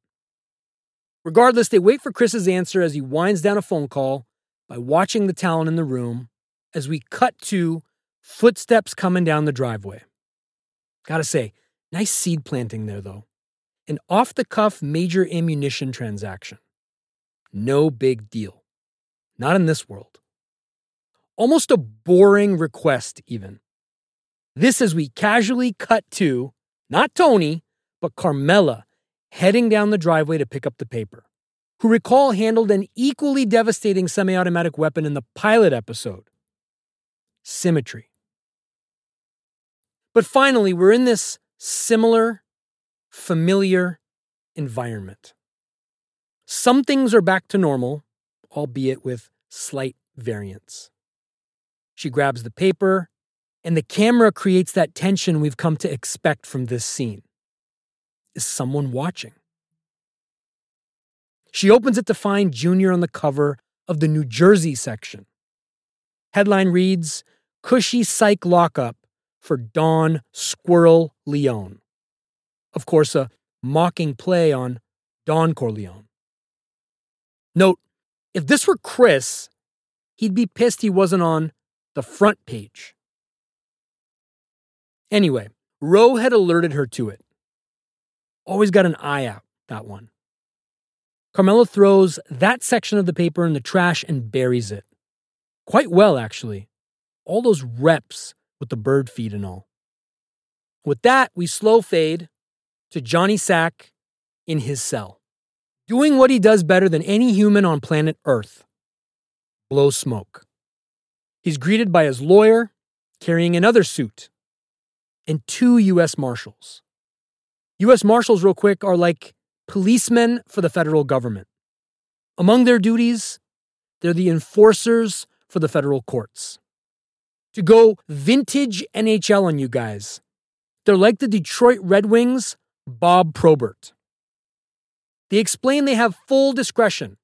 Regardless, they wait for Chris's answer as he winds down a phone call by watching the talent in the room as we cut to footsteps coming down the driveway. Gotta say, nice seed planting there, though. An off the cuff major ammunition transaction. No big deal. Not in this world. Almost a boring request, even. This as we casually cut to not Tony, but Carmela heading down the driveway to pick up the paper, who recall handled an equally devastating semi automatic weapon in the pilot episode symmetry. But finally, we're in this similar, familiar environment. Some things are back to normal, albeit with slight variance. She grabs the paper, and the camera creates that tension we've come to expect from this scene. Is someone watching? She opens it to find Junior on the cover of the New Jersey section. Headline reads Cushy Psych Lockup for Don Squirrel Leone. Of course, a mocking play on Don Corleone. Note, if this were Chris, he'd be pissed he wasn't on the front page. Anyway, Roe had alerted her to it. Always got an eye out, that one. Carmela throws that section of the paper in the trash and buries it. Quite well, actually. All those reps with the bird feed and all. With that, we slow fade to Johnny Sack in his cell, doing what he does better than any human on planet Earth blow smoke. He's greeted by his lawyer carrying another suit and two U.S. Marshals. U.S. Marshals, real quick, are like policemen for the federal government. Among their duties, they're the enforcers for the federal courts. To go vintage NHL on you guys, they're like the Detroit Red Wings, Bob Probert. They explain they have full discretion.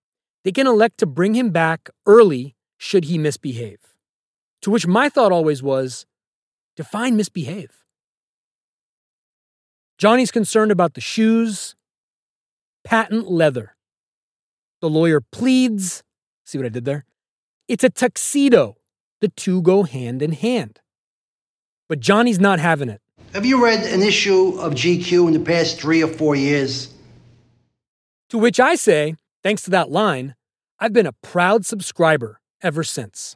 They can elect to bring him back early should he misbehave. To which my thought always was define misbehave. Johnny's concerned about the shoes, patent leather. The lawyer pleads. See what I did there? It's a tuxedo. The two go hand in hand. But Johnny's not having it. Have you read an issue of GQ in the past three or four years? To which I say, thanks to that line, I've been a proud subscriber ever since.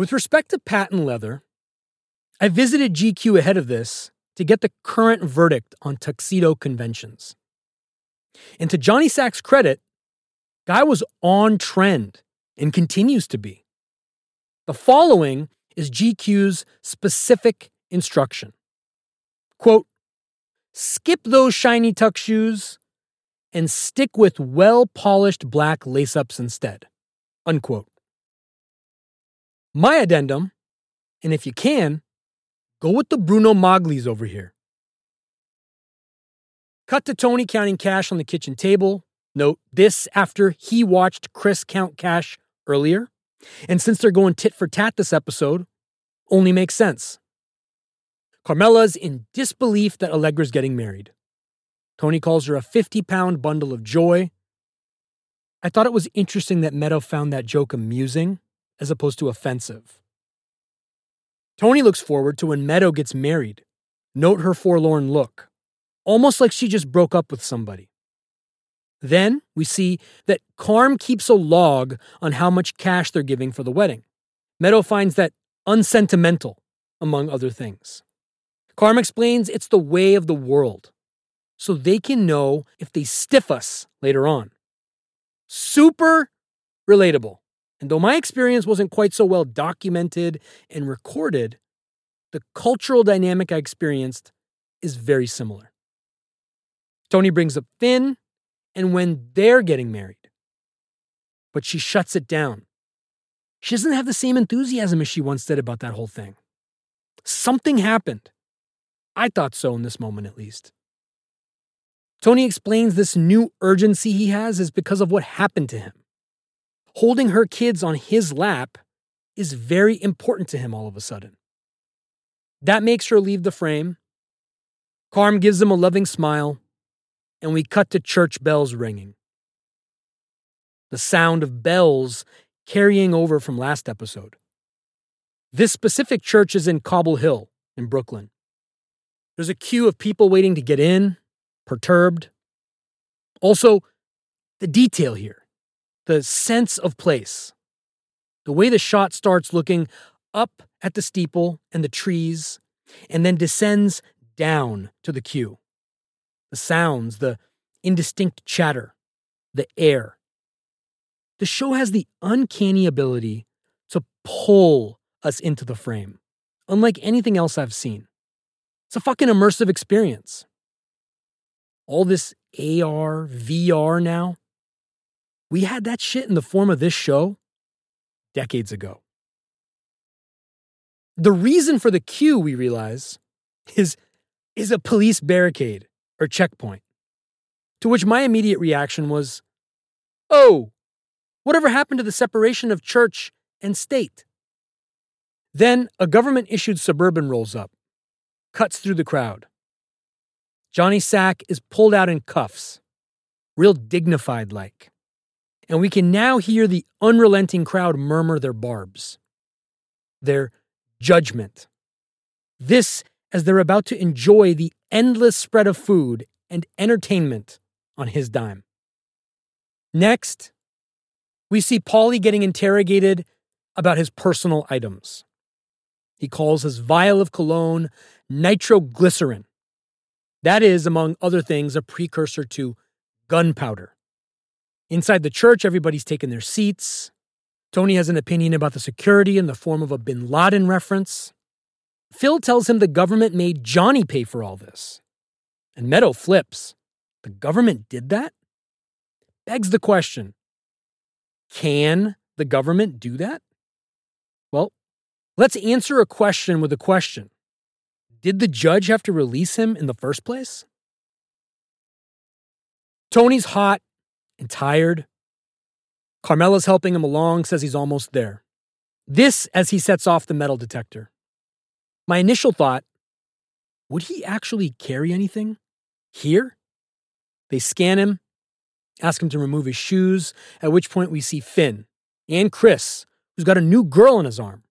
With respect to patent leather, I visited GQ ahead of this to get the current verdict on tuxedo conventions. And to Johnny Sack's credit, Guy was on trend and continues to be. The following is GQ's specific instruction. Quote, skip those shiny tuck shoes and stick with well polished black lace ups instead. Unquote. My addendum, and if you can, go with the Bruno Maglis over here. Cut to Tony counting cash on the kitchen table. Note this after he watched Chris count cash earlier. And since they're going tit for tat this episode, only makes sense. Carmela's in disbelief that Allegra's getting married. Tony calls her a 50 pound bundle of joy. I thought it was interesting that Meadow found that joke amusing as opposed to offensive. Tony looks forward to when Meadow gets married. Note her forlorn look, almost like she just broke up with somebody. Then we see that Carm keeps a log on how much cash they're giving for the wedding. Meadow finds that unsentimental, among other things. Carm explains it's the way of the world, so they can know if they stiff us later on. Super relatable. And though my experience wasn't quite so well documented and recorded, the cultural dynamic I experienced is very similar. Tony brings up Finn and when they're getting married, but she shuts it down. She doesn't have the same enthusiasm as she once did about that whole thing. Something happened. I thought so in this moment, at least. Tony explains this new urgency he has is because of what happened to him holding her kids on his lap is very important to him all of a sudden. That makes her leave the frame. Carm gives him a loving smile, and we cut to church bells ringing. The sound of bells carrying over from last episode. This specific church is in Cobble Hill in Brooklyn. There's a queue of people waiting to get in, perturbed. Also, the detail here the sense of place. The way the shot starts looking up at the steeple and the trees, and then descends down to the queue. The sounds, the indistinct chatter, the air. The show has the uncanny ability to pull us into the frame, unlike anything else I've seen. It's a fucking immersive experience. All this AR, VR now, we had that shit in the form of this show decades ago. The reason for the queue, we realize, is, is a police barricade or checkpoint. To which my immediate reaction was, oh, whatever happened to the separation of church and state? Then a government issued suburban rolls up, cuts through the crowd. Johnny Sack is pulled out in cuffs, real dignified like and we can now hear the unrelenting crowd murmur their barbs, their judgment. This as they're about to enjoy the endless spread of food and entertainment on his dime. Next, we see Paulie getting interrogated about his personal items. He calls his vial of cologne nitroglycerin. That is, among other things, a precursor to gunpowder. Inside the church, everybody's taken their seats. Tony has an opinion about the security in the form of a bin Laden reference. Phil tells him the government made Johnny pay for all this. And Meadow flips. The government did that? Begs the question can the government do that? Well, let's answer a question with a question. Did the judge have to release him in the first place? Tony's hot and tired. Carmela's helping him along, says he's almost there. This as he sets off the metal detector. My initial thought would he actually carry anything? Here? They scan him, ask him to remove his shoes, at which point we see Finn and Chris, who's got a new girl in his arm.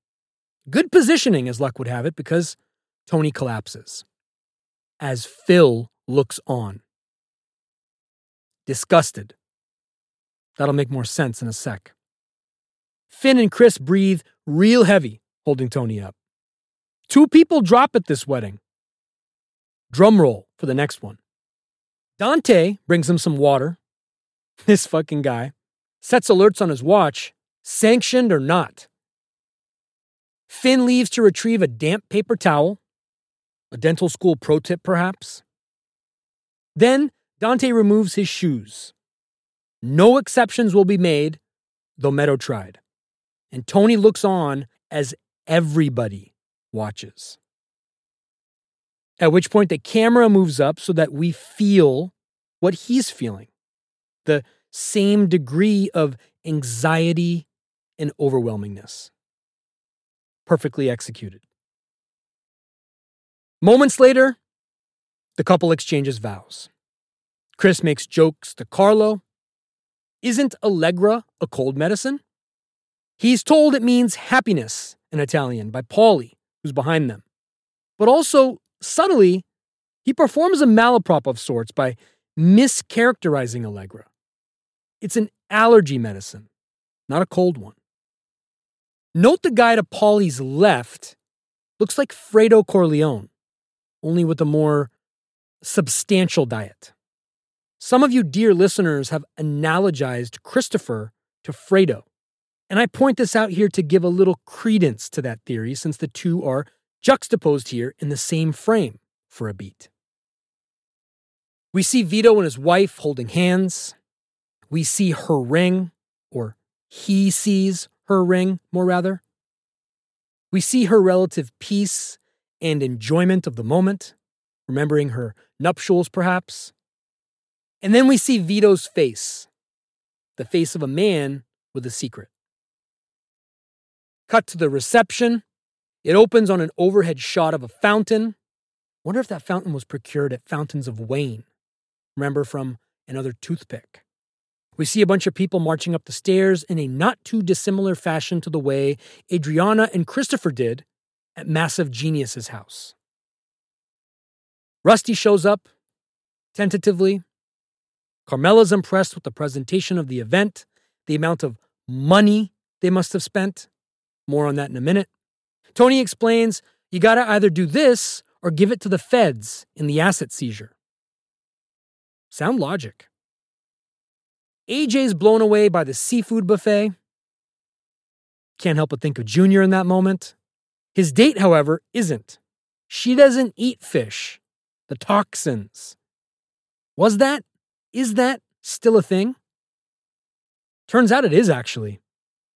Good positioning, as luck would have it, because Tony collapses. As Phil looks on. Disgusted. That'll make more sense in a sec. Finn and Chris breathe real heavy, holding Tony up. Two people drop at this wedding. Drum roll for the next one. Dante brings him some water. This fucking guy sets alerts on his watch, sanctioned or not. Finn leaves to retrieve a damp paper towel, a dental school pro tip perhaps. Then Dante removes his shoes. No exceptions will be made, though Meadow tried. And Tony looks on as everybody watches. At which point the camera moves up so that we feel what he's feeling the same degree of anxiety and overwhelmingness. Perfectly executed. Moments later, the couple exchanges vows. Chris makes jokes to Carlo. Isn't Allegra a cold medicine? He's told it means happiness in Italian by Paulie, who's behind them. But also, subtly, he performs a malaprop of sorts by mischaracterizing Allegra. It's an allergy medicine, not a cold one. Note the guy to Paulie's left looks like Fredo Corleone, only with a more substantial diet. Some of you, dear listeners, have analogized Christopher to Fredo. And I point this out here to give a little credence to that theory since the two are juxtaposed here in the same frame for a beat. We see Vito and his wife holding hands. We see her ring, or he sees her ring, more rather. We see her relative peace and enjoyment of the moment, remembering her nuptials, perhaps. And then we see Vito's face, the face of a man with a secret. Cut to the reception. It opens on an overhead shot of a fountain. Wonder if that fountain was procured at Fountains of Wayne. Remember from another toothpick. We see a bunch of people marching up the stairs in a not too dissimilar fashion to the way Adriana and Christopher did at Massive Genius's house. Rusty shows up, tentatively. Carmela's impressed with the presentation of the event, the amount of money they must have spent. More on that in a minute. Tony explains you gotta either do this or give it to the feds in the asset seizure. Sound logic. AJ's blown away by the seafood buffet. Can't help but think of Junior in that moment. His date, however, isn't. She doesn't eat fish. The toxins. Was that, is that still a thing? Turns out it is actually,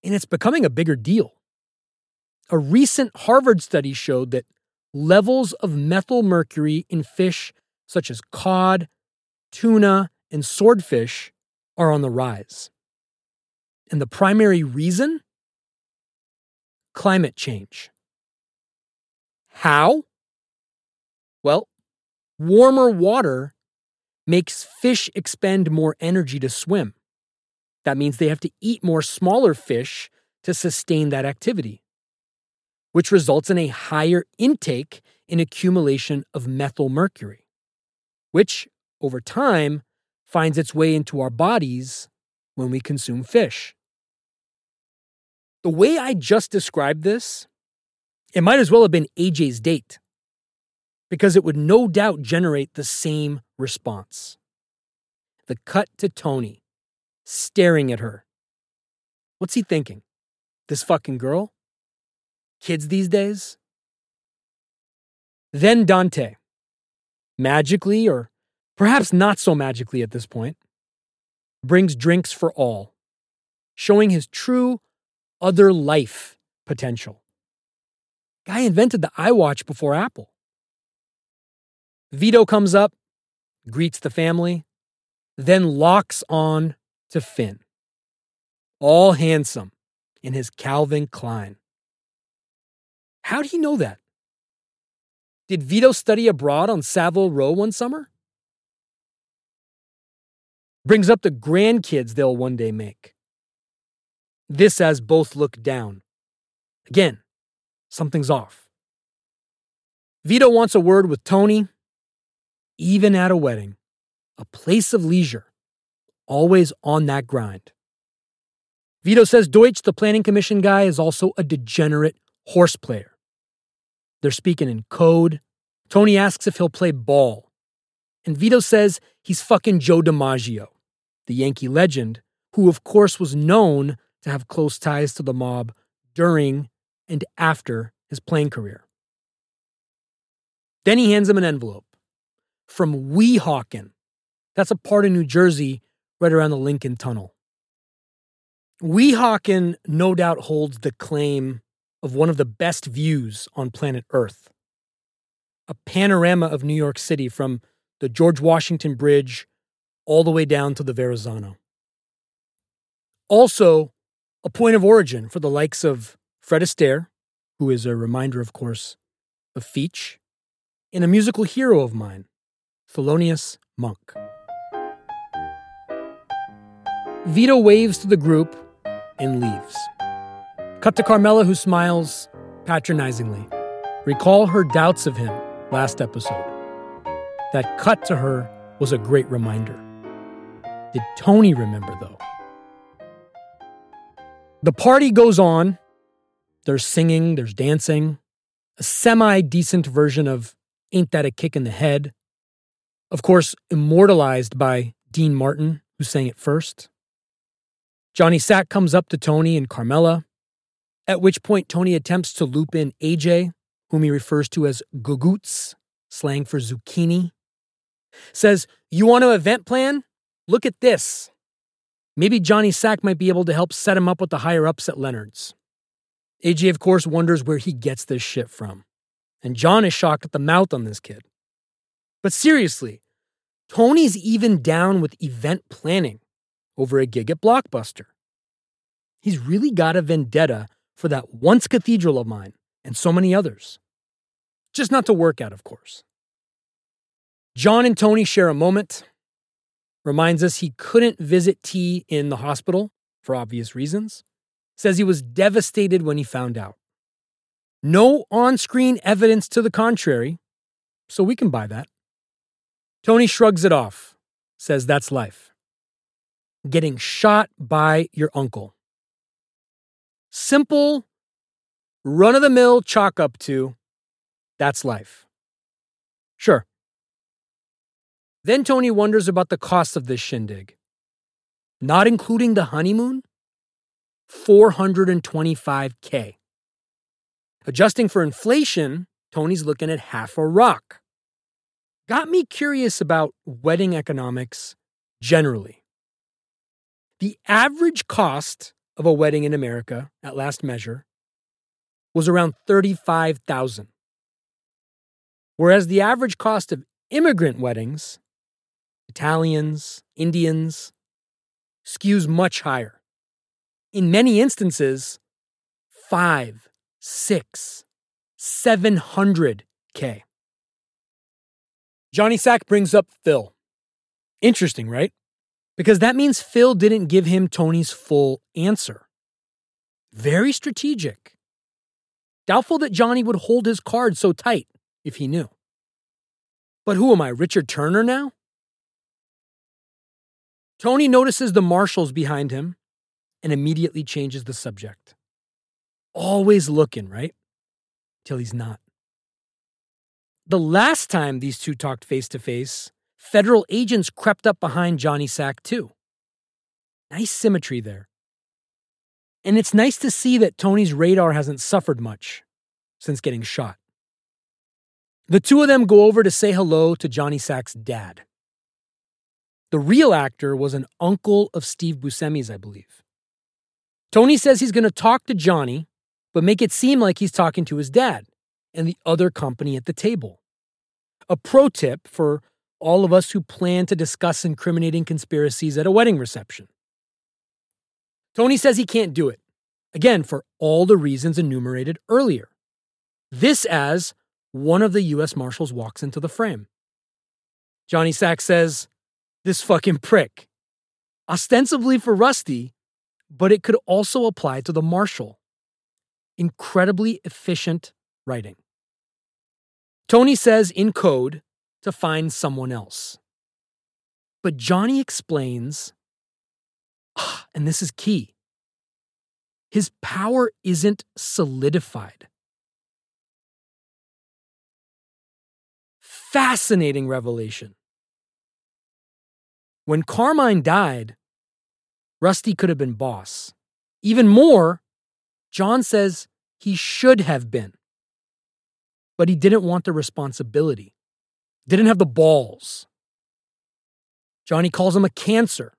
and it's becoming a bigger deal. A recent Harvard study showed that levels of methyl mercury in fish such as cod, tuna, and swordfish are on the rise. And the primary reason? Climate change. How? Well, warmer water makes fish expend more energy to swim. That means they have to eat more smaller fish to sustain that activity which results in a higher intake and accumulation of methyl mercury, which over time finds its way into our bodies when we consume fish. The way I just described this, it might as well have been AJ's date, because it would no doubt generate the same response. The cut to Tony, staring at her. What's he thinking? This fucking girl? kids these days. Then Dante, magically, or perhaps not so magically at this point, brings drinks for all, showing his true other life potential. Guy invented the iWatch before Apple. Vito comes up, greets the family, then locks on to Finn. All handsome in his Calvin Klein. How'd he know that? Did Vito study abroad on Savile Row one summer? Brings up the grandkids they'll one day make. This as both look down. Again, something's off. Vito wants a word with Tony, even at a wedding, a place of leisure, always on that grind. Vito says Deutsch, the planning commission guy, is also a degenerate horse player. They're speaking in code. Tony asks if he'll play ball. And Vito says he's fucking Joe DiMaggio, the Yankee legend, who of course was known to have close ties to the mob during and after his playing career. Then he hands him an envelope from Weehawken. That's a part of New Jersey right around the Lincoln Tunnel. Weehawken no doubt holds the claim of one of the best views on planet Earth. A panorama of New York City from the George Washington Bridge all the way down to the Verrazano. Also, a point of origin for the likes of Fred Astaire, who is a reminder, of course, of Feech, and a musical hero of mine, Thelonious Monk. Vito waves to the group and leaves. Cut to Carmela, who smiles patronizingly. Recall her doubts of him last episode. That cut to her was a great reminder. Did Tony remember, though? The party goes on. There's singing, there's dancing, a semi decent version of Ain't That a Kick in the Head. Of course, immortalized by Dean Martin, who sang it first. Johnny Sack comes up to Tony and Carmela, at which point Tony attempts to loop in AJ, whom he refers to as Gugoots, slang for zucchini. Says, You want an event plan? Look at this. Maybe Johnny Sack might be able to help set him up with the higher ups at Leonard's. AJ, of course, wonders where he gets this shit from. And John is shocked at the mouth on this kid. But seriously, Tony's even down with event planning over a gig at Blockbuster. He's really got a vendetta for that once cathedral of mine and so many others. Just not to work out, of course. John and Tony share a moment. Reminds us he couldn't visit T in the hospital for obvious reasons. Says he was devastated when he found out. No on screen evidence to the contrary, so we can buy that. Tony shrugs it off, says that's life. Getting shot by your uncle. Simple, run of the mill chalk up to that's life. Sure. Then Tony wonders about the cost of this shindig. Not including the honeymoon? 425K. Adjusting for inflation, Tony's looking at half a rock. Got me curious about wedding economics generally. The average cost of a wedding in America at last measure was around 35,000. Whereas the average cost of immigrant weddings, Italians, Indians, skews much higher. In many instances, five, six, 700K. Johnny Sack brings up Phil. Interesting, right? Because that means Phil didn't give him Tony's full answer. Very strategic. Doubtful that Johnny would hold his card so tight if he knew. But who am I, Richard Turner now? Tony notices the marshals behind him and immediately changes the subject. Always looking, right? Till he's not. The last time these two talked face to face, federal agents crept up behind Johnny Sack, too. Nice symmetry there. And it's nice to see that Tony's radar hasn't suffered much since getting shot. The two of them go over to say hello to Johnny Sack's dad. The real actor was an uncle of Steve Buscemi's, I believe. Tony says he's going to talk to Johnny, but make it seem like he's talking to his dad and the other company at the table. A pro tip for all of us who plan to discuss incriminating conspiracies at a wedding reception. Tony says he can't do it, again, for all the reasons enumerated earlier. This as one of the U.S. Marshals walks into the frame. Johnny Sack says, This fucking prick. Ostensibly for Rusty, but it could also apply to the Marshal. Incredibly efficient writing. Tony says in code to find someone else. But Johnny explains, ah, and this is key his power isn't solidified. Fascinating revelation. When Carmine died, Rusty could have been boss. Even more, John says he should have been. But he didn't want the responsibility, didn't have the balls. Johnny calls him a cancer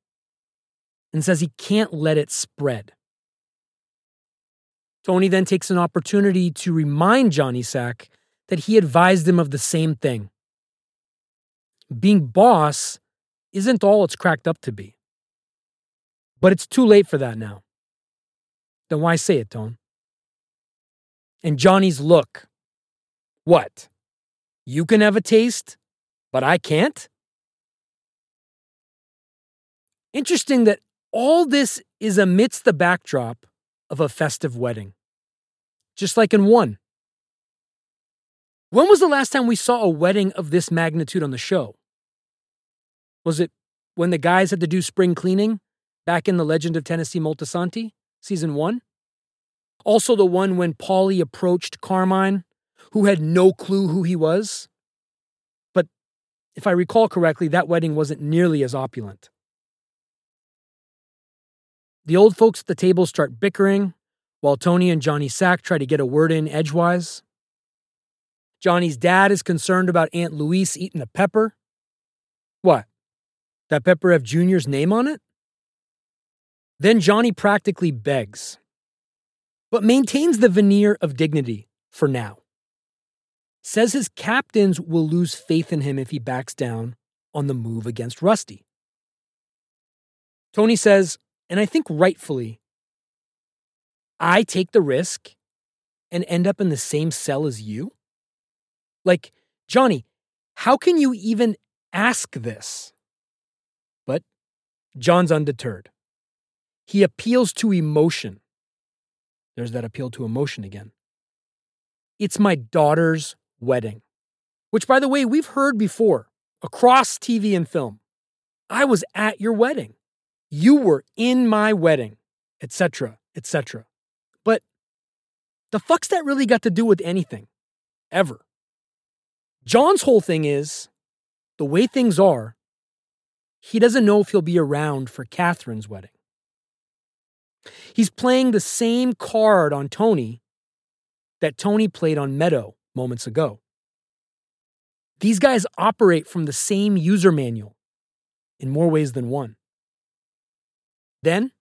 and says he can't let it spread. Tony then takes an opportunity to remind Johnny Sack that he advised him of the same thing. Being boss isn't all it's cracked up to be. But it's too late for that now. Then why say it, Tone? And Johnny's look. What? You can have a taste, but I can't? Interesting that all this is amidst the backdrop of a festive wedding, just like in one. When was the last time we saw a wedding of this magnitude on the show? Was it when the guys had to do spring cleaning back in The Legend of Tennessee Moltisanti, season one? Also, the one when Paulie approached Carmine, who had no clue who he was? But if I recall correctly, that wedding wasn't nearly as opulent. The old folks at the table start bickering while Tony and Johnny Sack try to get a word in edgewise. Johnny's dad is concerned about Aunt Louise eating a pepper. What? That pepper have Junior's name on it? Then Johnny practically begs, but maintains the veneer of dignity for now. Says his captains will lose faith in him if he backs down on the move against Rusty. Tony says, and I think rightfully, I take the risk and end up in the same cell as you? Like, Johnny, how can you even ask this? But John's undeterred. He appeals to emotion. There's that appeal to emotion again. It's my daughter's wedding, which, by the way, we've heard before across TV and film. I was at your wedding. You were in my wedding, etc., etc. But the fuck's that really got to do with anything? Ever. John's whole thing is the way things are, he doesn't know if he'll be around for Catherine's wedding. He's playing the same card on Tony that Tony played on Meadow moments ago. These guys operate from the same user manual in more ways than one. Then,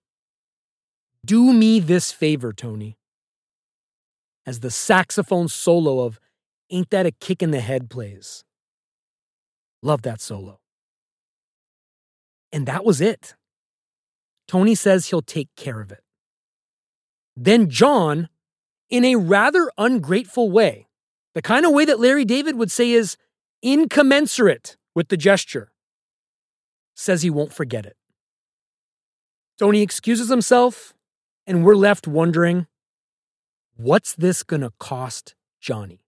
do me this favor, Tony. As the saxophone solo of Ain't That a Kick in the Head plays. Love that solo. And that was it. Tony says he'll take care of it. Then John, in a rather ungrateful way, the kind of way that Larry David would say is incommensurate with the gesture, says he won't forget it. Tony excuses himself, and we're left wondering what's this going to cost Johnny?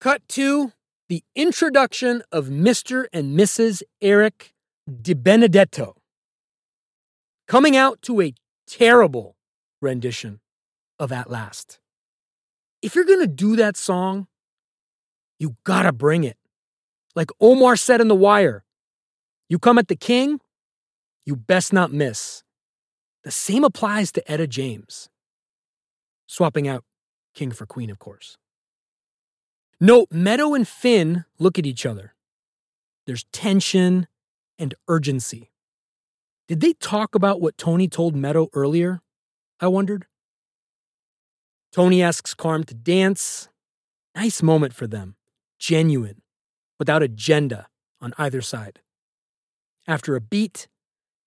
Cut to the introduction of Mr. and Mrs. Eric Di Benedetto, coming out to a terrible rendition of At Last. If you're going to do that song, you gotta bring it. Like Omar said in The Wire, you come at the king, you best not miss. The same applies to Etta James. Swapping out king for queen, of course. Note Meadow and Finn look at each other. There's tension and urgency. Did they talk about what Tony told Meadow earlier? I wondered. Tony asks Carm to dance. Nice moment for them. Genuine, without agenda on either side. After a beat,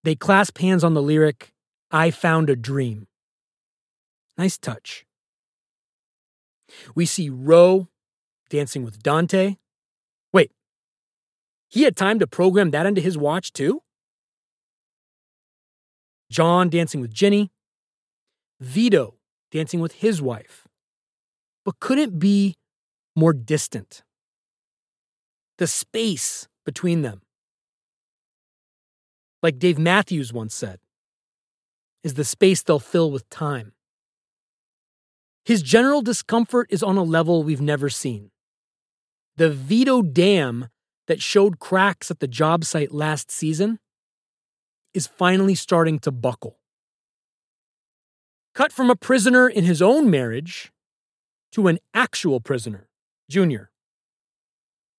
they clasp hands on the lyric, I found a dream. Nice touch. We see Ro dancing with Dante. Wait, he had time to program that into his watch too? John dancing with Ginny. Vito dancing with his wife. But couldn't be more distant. The space between them. Like Dave Matthews once said, is the space they'll fill with time. His general discomfort is on a level we've never seen. The Vito Dam that showed cracks at the job site last season is finally starting to buckle. Cut from a prisoner in his own marriage to an actual prisoner, Junior.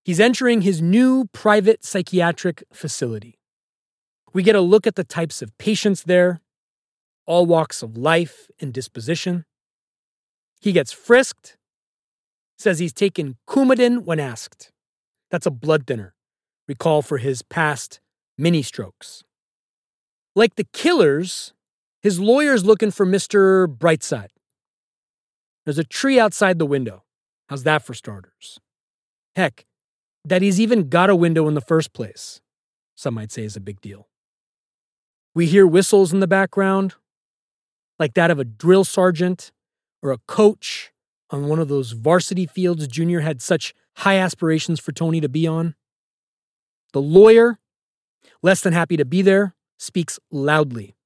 He's entering his new private psychiatric facility. We get a look at the types of patients there, all walks of life and disposition. He gets frisked, says he's taken Coumadin when asked. That's a blood thinner, recall for his past mini strokes. Like the killers, his lawyer's looking for Mr. Brightside. There's a tree outside the window. How's that for starters? Heck, that he's even got a window in the first place, some might say is a big deal. We hear whistles in the background, like that of a drill sergeant or a coach on one of those varsity fields Junior had such high aspirations for Tony to be on. The lawyer, less than happy to be there, speaks loudly,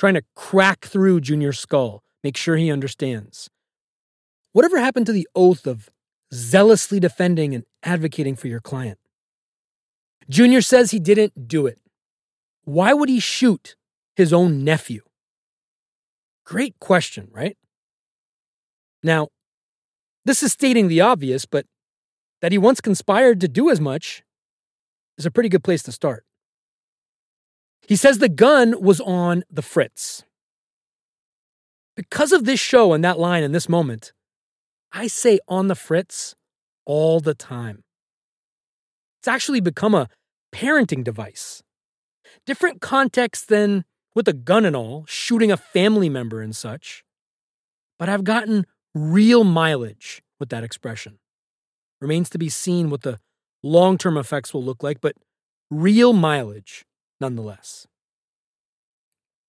trying to crack through Junior's skull, make sure he understands. Whatever happened to the oath of zealously defending and advocating for your client? Junior says he didn't do it. Why would he shoot his own nephew? Great question, right? Now, this is stating the obvious, but that he once conspired to do as much is a pretty good place to start. He says the gun was on the Fritz. Because of this show and that line in this moment, I say on the Fritz all the time. It's actually become a parenting device. Different context than with a gun and all, shooting a family member and such. But I've gotten real mileage with that expression. Remains to be seen what the long term effects will look like, but real mileage nonetheless.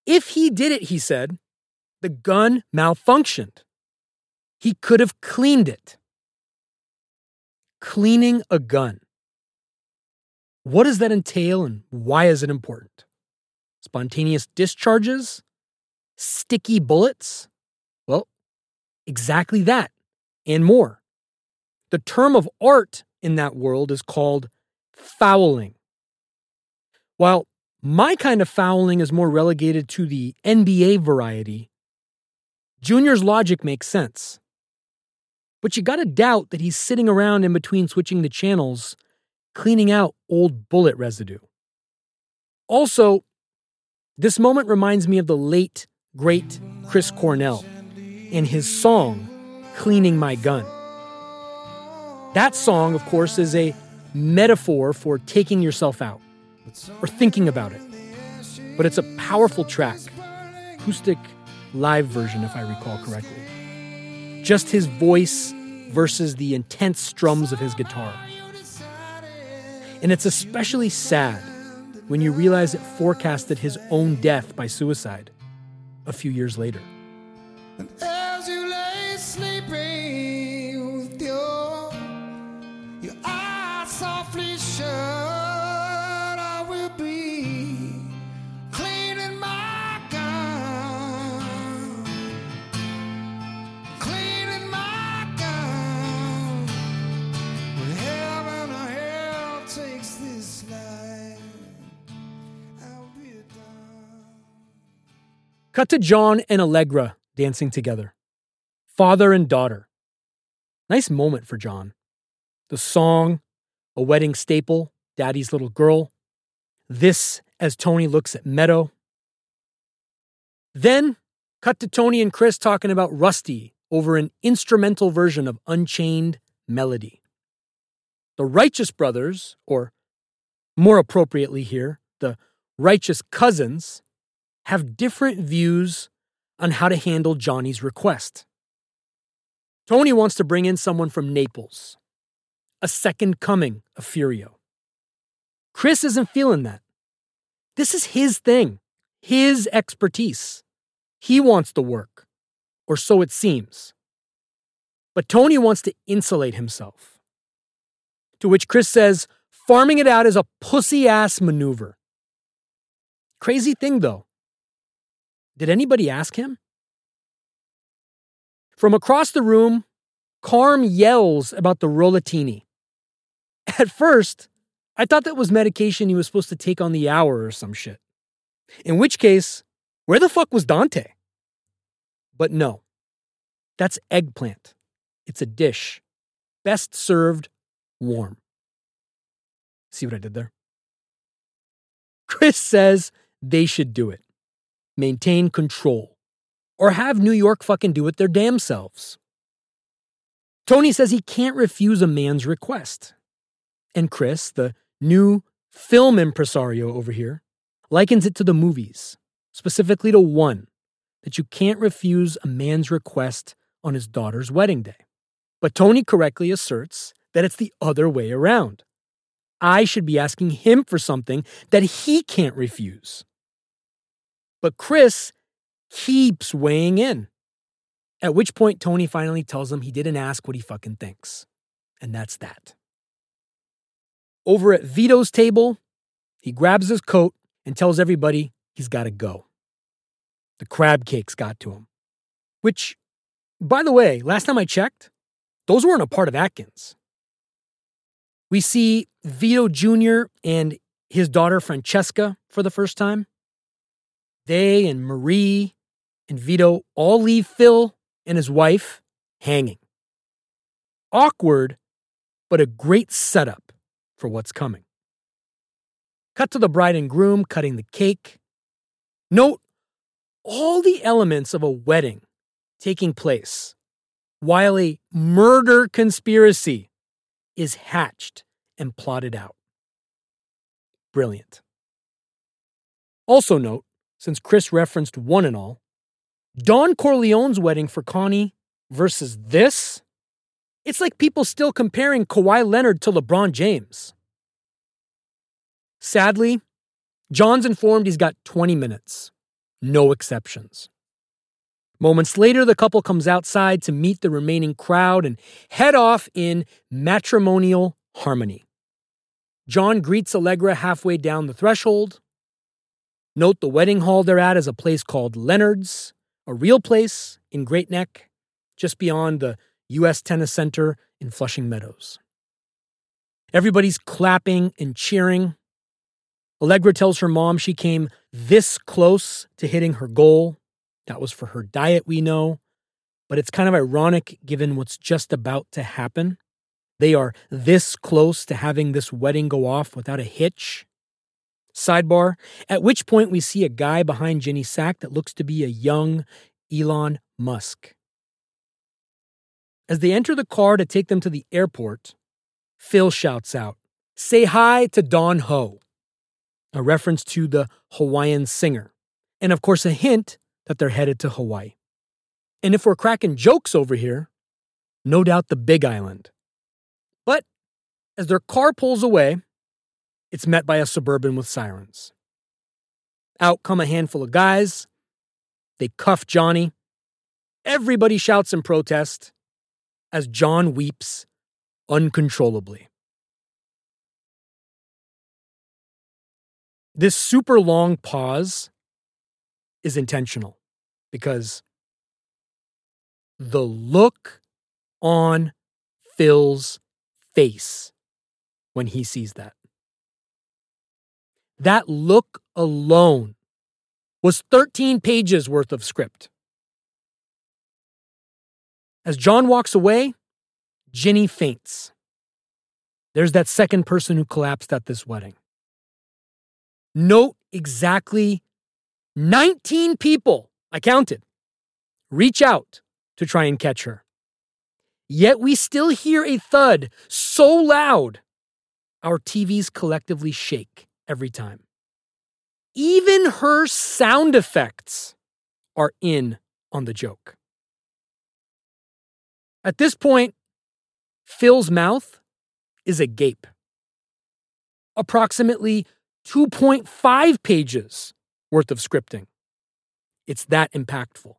If he did it, he said, the gun malfunctioned. He could have cleaned it. Cleaning a gun. What does that entail and why is it important? Spontaneous discharges? Sticky bullets? Well, exactly that and more. The term of art in that world is called fouling. While my kind of fouling is more relegated to the NBA variety, Junior's logic makes sense. But you gotta doubt that he's sitting around in between switching the channels, cleaning out old bullet residue. Also, this moment reminds me of the late, great Chris Cornell and his song, Cleaning My Gun. That song, of course, is a metaphor for taking yourself out or thinking about it. But it's a powerful track, acoustic live version, if I recall correctly. Just his voice versus the intense strums of his guitar. And it's especially sad when you realize it forecasted his own death by suicide a few years later. Cut to John and Allegra dancing together. Father and daughter. Nice moment for John. The song, a wedding staple, Daddy's Little Girl. This as Tony looks at Meadow. Then, cut to Tony and Chris talking about Rusty over an instrumental version of Unchained Melody. The Righteous Brothers, or more appropriately here, the Righteous Cousins, have different views on how to handle Johnny's request. Tony wants to bring in someone from Naples, a second coming of Furio. Chris isn't feeling that. This is his thing, his expertise. He wants the work, or so it seems. But Tony wants to insulate himself. To which Chris says, farming it out is a pussy ass maneuver. Crazy thing though. Did anybody ask him? From across the room, Carm yells about the Rollatini. At first, I thought that was medication he was supposed to take on the hour or some shit. In which case, where the fuck was Dante? But no, that's eggplant. It's a dish, best served warm. See what I did there? Chris says they should do it. Maintain control. Or have New York fucking do it their damn selves. Tony says he can't refuse a man's request. And Chris, the new film impresario over here, likens it to the movies, specifically to one that you can't refuse a man's request on his daughter's wedding day. But Tony correctly asserts that it's the other way around. I should be asking him for something that he can't refuse. But Chris keeps weighing in. At which point, Tony finally tells him he didn't ask what he fucking thinks. And that's that. Over at Vito's table, he grabs his coat and tells everybody he's got to go. The crab cakes got to him. Which, by the way, last time I checked, those weren't a part of Atkins. We see Vito Jr. and his daughter Francesca for the first time. They and Marie and Vito all leave Phil and his wife hanging. Awkward, but a great setup for what's coming. Cut to the bride and groom cutting the cake. Note all the elements of a wedding taking place while a murder conspiracy is hatched and plotted out. Brilliant. Also, note, since Chris referenced one and all, Don Corleone's wedding for Connie versus this, it's like people still comparing Kawhi Leonard to LeBron James. Sadly, John's informed he's got 20 minutes, no exceptions. Moments later, the couple comes outside to meet the remaining crowd and head off in matrimonial harmony. John greets Allegra halfway down the threshold. Note the wedding hall they're at is a place called Leonard's, a real place in Great Neck, just beyond the U.S. Tennis Center in Flushing Meadows. Everybody's clapping and cheering. Allegra tells her mom she came this close to hitting her goal. That was for her diet, we know. But it's kind of ironic given what's just about to happen. They are this close to having this wedding go off without a hitch. Sidebar, at which point we see a guy behind Ginny Sack that looks to be a young Elon Musk. As they enter the car to take them to the airport, Phil shouts out, Say hi to Don Ho a reference to the Hawaiian singer, and of course, a hint that they're headed to Hawaii. And if we're cracking jokes over here, no doubt the Big Island. But as their car pulls away, it's met by a suburban with sirens. Out come a handful of guys. They cuff Johnny. Everybody shouts in protest as John weeps uncontrollably. This super long pause is intentional because the look on Phil's face when he sees that. That look alone was 13 pages worth of script. As John walks away, Ginny faints. There's that second person who collapsed at this wedding. Note exactly 19 people, I counted, reach out to try and catch her. Yet we still hear a thud so loud, our TVs collectively shake every time. Even her sound effects are in on the joke. At this point, Phil's mouth is agape. Approximately 2.5 pages worth of scripting. It's that impactful.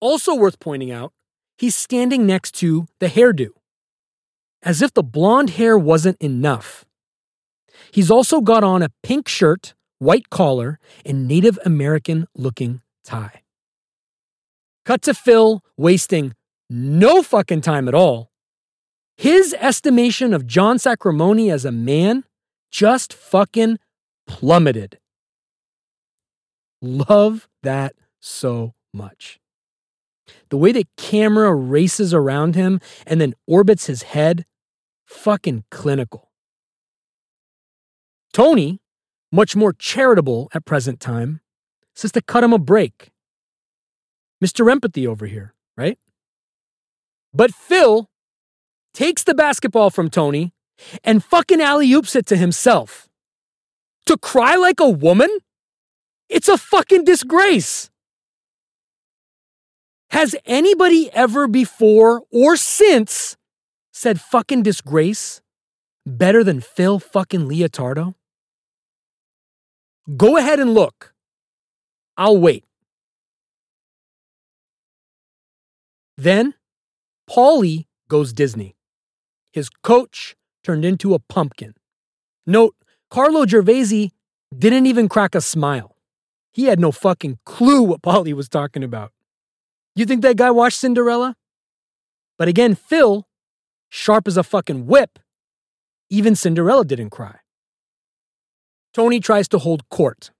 Also worth pointing out, he's standing next to the hairdo. As if the blonde hair wasn't enough. He's also got on a pink shirt, white collar, and Native American looking tie. Cut to Phil wasting no fucking time at all. His estimation of John Sacrimoni as a man just fucking plummeted. Love that so much. The way the camera races around him and then orbits his head, fucking clinical. Tony, much more charitable at present time, says to cut him a break. Mr. Empathy over here, right? But Phil takes the basketball from Tony and fucking alley oops it to himself. To cry like a woman? It's a fucking disgrace. Has anybody ever before or since said fucking disgrace better than Phil fucking Leotardo? Go ahead and look. I'll wait. Then, Paulie goes Disney. His coach turned into a pumpkin. Note, Carlo Gervasi didn't even crack a smile. He had no fucking clue what Paulie was talking about. You think that guy watched Cinderella? But again, Phil, sharp as a fucking whip, even Cinderella didn't cry. Tony tries to hold court,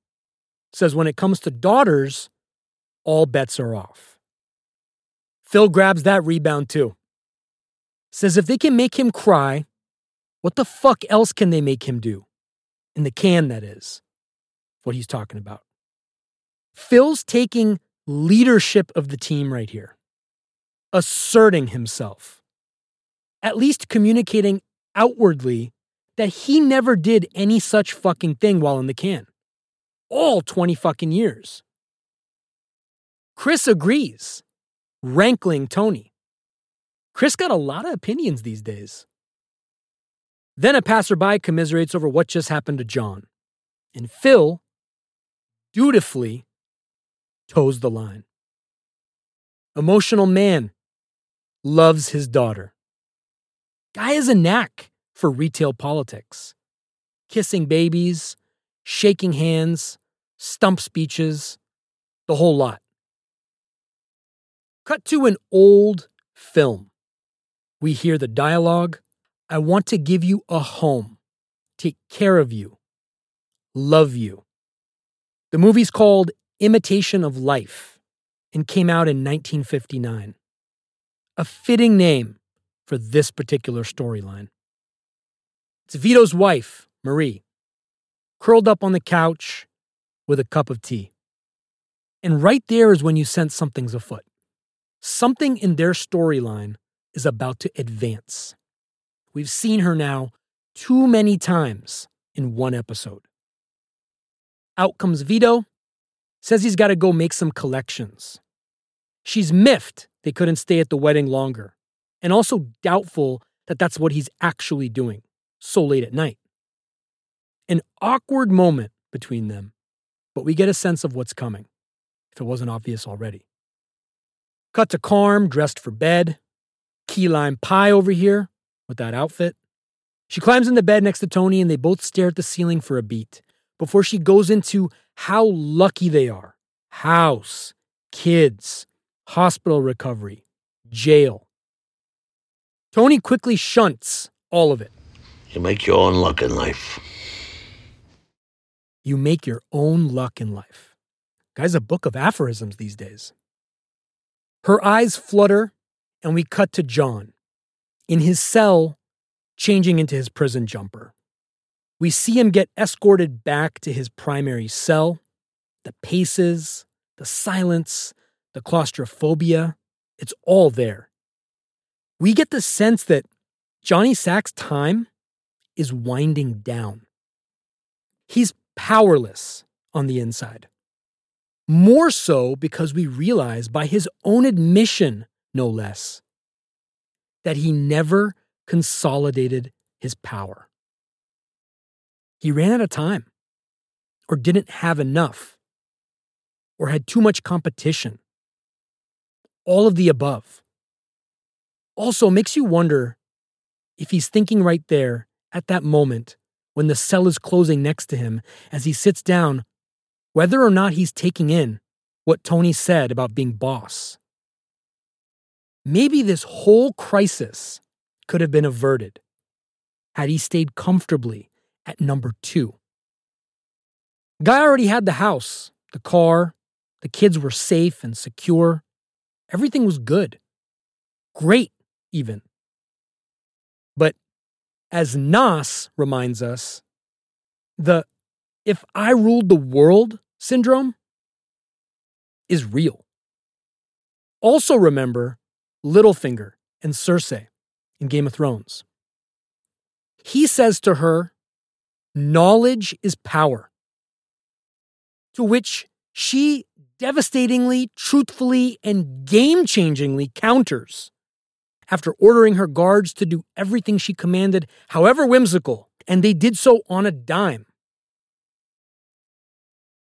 says when it comes to daughters, all bets are off. Phil grabs that rebound too. Says if they can make him cry, what the fuck else can they make him do? In the can, that is. What he's talking about. Phil's taking leadership of the team right here, asserting himself, at least communicating outwardly that he never did any such fucking thing while in the can. All 20 fucking years. Chris agrees, rankling Tony. Chris got a lot of opinions these days. Then a passerby commiserates over what just happened to John, and Phil dutifully toes the line. Emotional man loves his daughter. Guy has a knack for retail politics. Kissing babies, shaking hands, stump speeches, the whole lot. Cut to an old film. We hear the dialogue I want to give you a home, take care of you, love you. The movie's called Imitation of Life and came out in 1959. A fitting name for this particular storyline. It's Vito's wife, Marie, curled up on the couch with a cup of tea. And right there is when you sense something's afoot. Something in their storyline is about to advance. We've seen her now too many times in one episode. Out comes Vito, says he's got to go make some collections. She's miffed they couldn't stay at the wedding longer, and also doubtful that that's what he's actually doing so late at night. An awkward moment between them, but we get a sense of what's coming, if it wasn't obvious already. Cut to Carm, dressed for bed. Key lime pie over here with that outfit. She climbs in the bed next to Tony and they both stare at the ceiling for a beat before she goes into how lucky they are house, kids, hospital recovery, jail. Tony quickly shunts all of it. You make your own luck in life. You make your own luck in life. Guy's a book of aphorisms these days. Her eyes flutter, and we cut to John in his cell, changing into his prison jumper. We see him get escorted back to his primary cell. The paces, the silence, the claustrophobia, it's all there. We get the sense that Johnny Sack's time is winding down. He's powerless on the inside. More so because we realize by his own admission, no less, that he never consolidated his power. He ran out of time, or didn't have enough, or had too much competition. All of the above. Also makes you wonder if he's thinking right there at that moment when the cell is closing next to him as he sits down, whether or not he's taking in what Tony said about being boss. Maybe this whole crisis could have been averted had he stayed comfortably at number two. Guy already had the house, the car, the kids were safe and secure. Everything was good. Great, even. But as Nas reminds us, the if I ruled the world syndrome is real. Also, remember Littlefinger and Cersei in Game of Thrones. He says to her, Knowledge is power. To which she devastatingly, truthfully, and game changingly counters after ordering her guards to do everything she commanded, however whimsical, and they did so on a dime.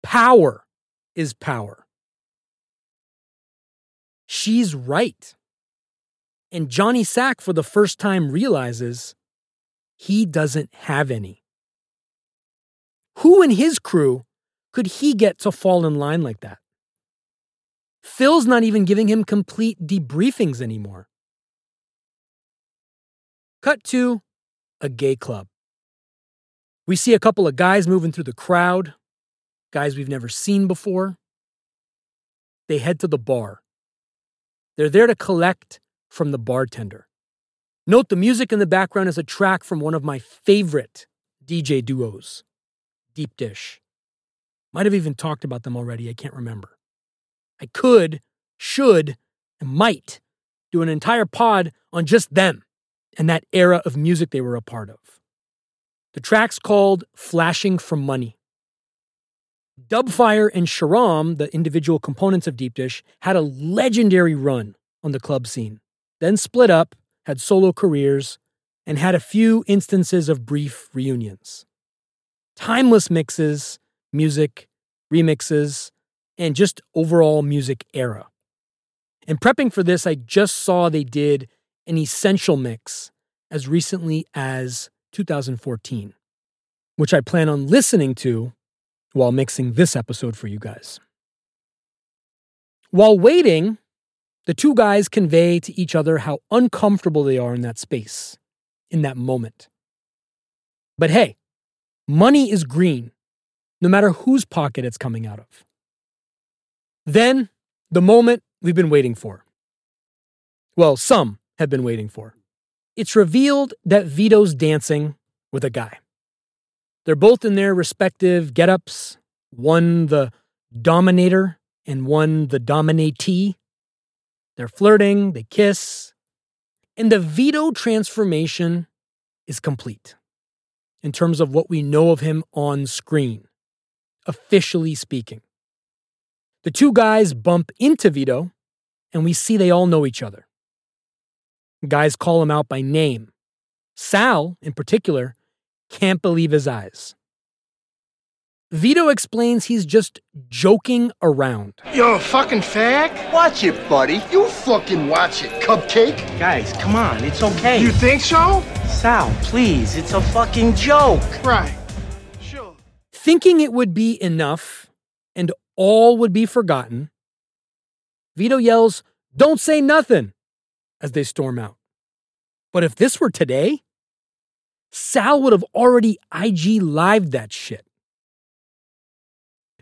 Power is power. She's right. And Johnny Sack, for the first time, realizes he doesn't have any. Who in his crew could he get to fall in line like that? Phil's not even giving him complete debriefings anymore. Cut to a gay club. We see a couple of guys moving through the crowd, guys we've never seen before. They head to the bar. They're there to collect from the bartender. Note the music in the background is a track from one of my favorite DJ duos, Deep Dish. Might have even talked about them already, I can't remember. I could, should, and might do an entire pod on just them and that era of music they were a part of. The track's called Flashing for Money. Dubfire and Sharam, the individual components of Deep Dish, had a legendary run on the club scene, then split up, had solo careers, and had a few instances of brief reunions. Timeless mixes, music, remixes, and just overall music era. In prepping for this, I just saw they did an essential mix as recently as 2014, which I plan on listening to while mixing this episode for you guys. While waiting, the two guys convey to each other how uncomfortable they are in that space, in that moment. But hey, money is green, no matter whose pocket it's coming out of. Then, the moment we've been waiting for. Well, some have been waiting for. It's revealed that Vito's dancing with a guy. They're both in their respective get-ups, one the dominator and one the dominatee. They're flirting, they kiss, and the Vito transformation is complete in terms of what we know of him on screen, officially speaking. The two guys bump into Vito, and we see they all know each other. Guys call him out by name. Sal, in particular, can't believe his eyes. Vito explains he's just joking around. You're a fucking fag? Watch it, buddy. You fucking watch it, cupcake. Guys, come on, it's okay. You think so? Sal, please, it's a fucking joke. Right. Sure. Thinking it would be enough and all would be forgotten, Vito yells, Don't say nothing, as they storm out. But if this were today, Sal would have already IG lived that shit.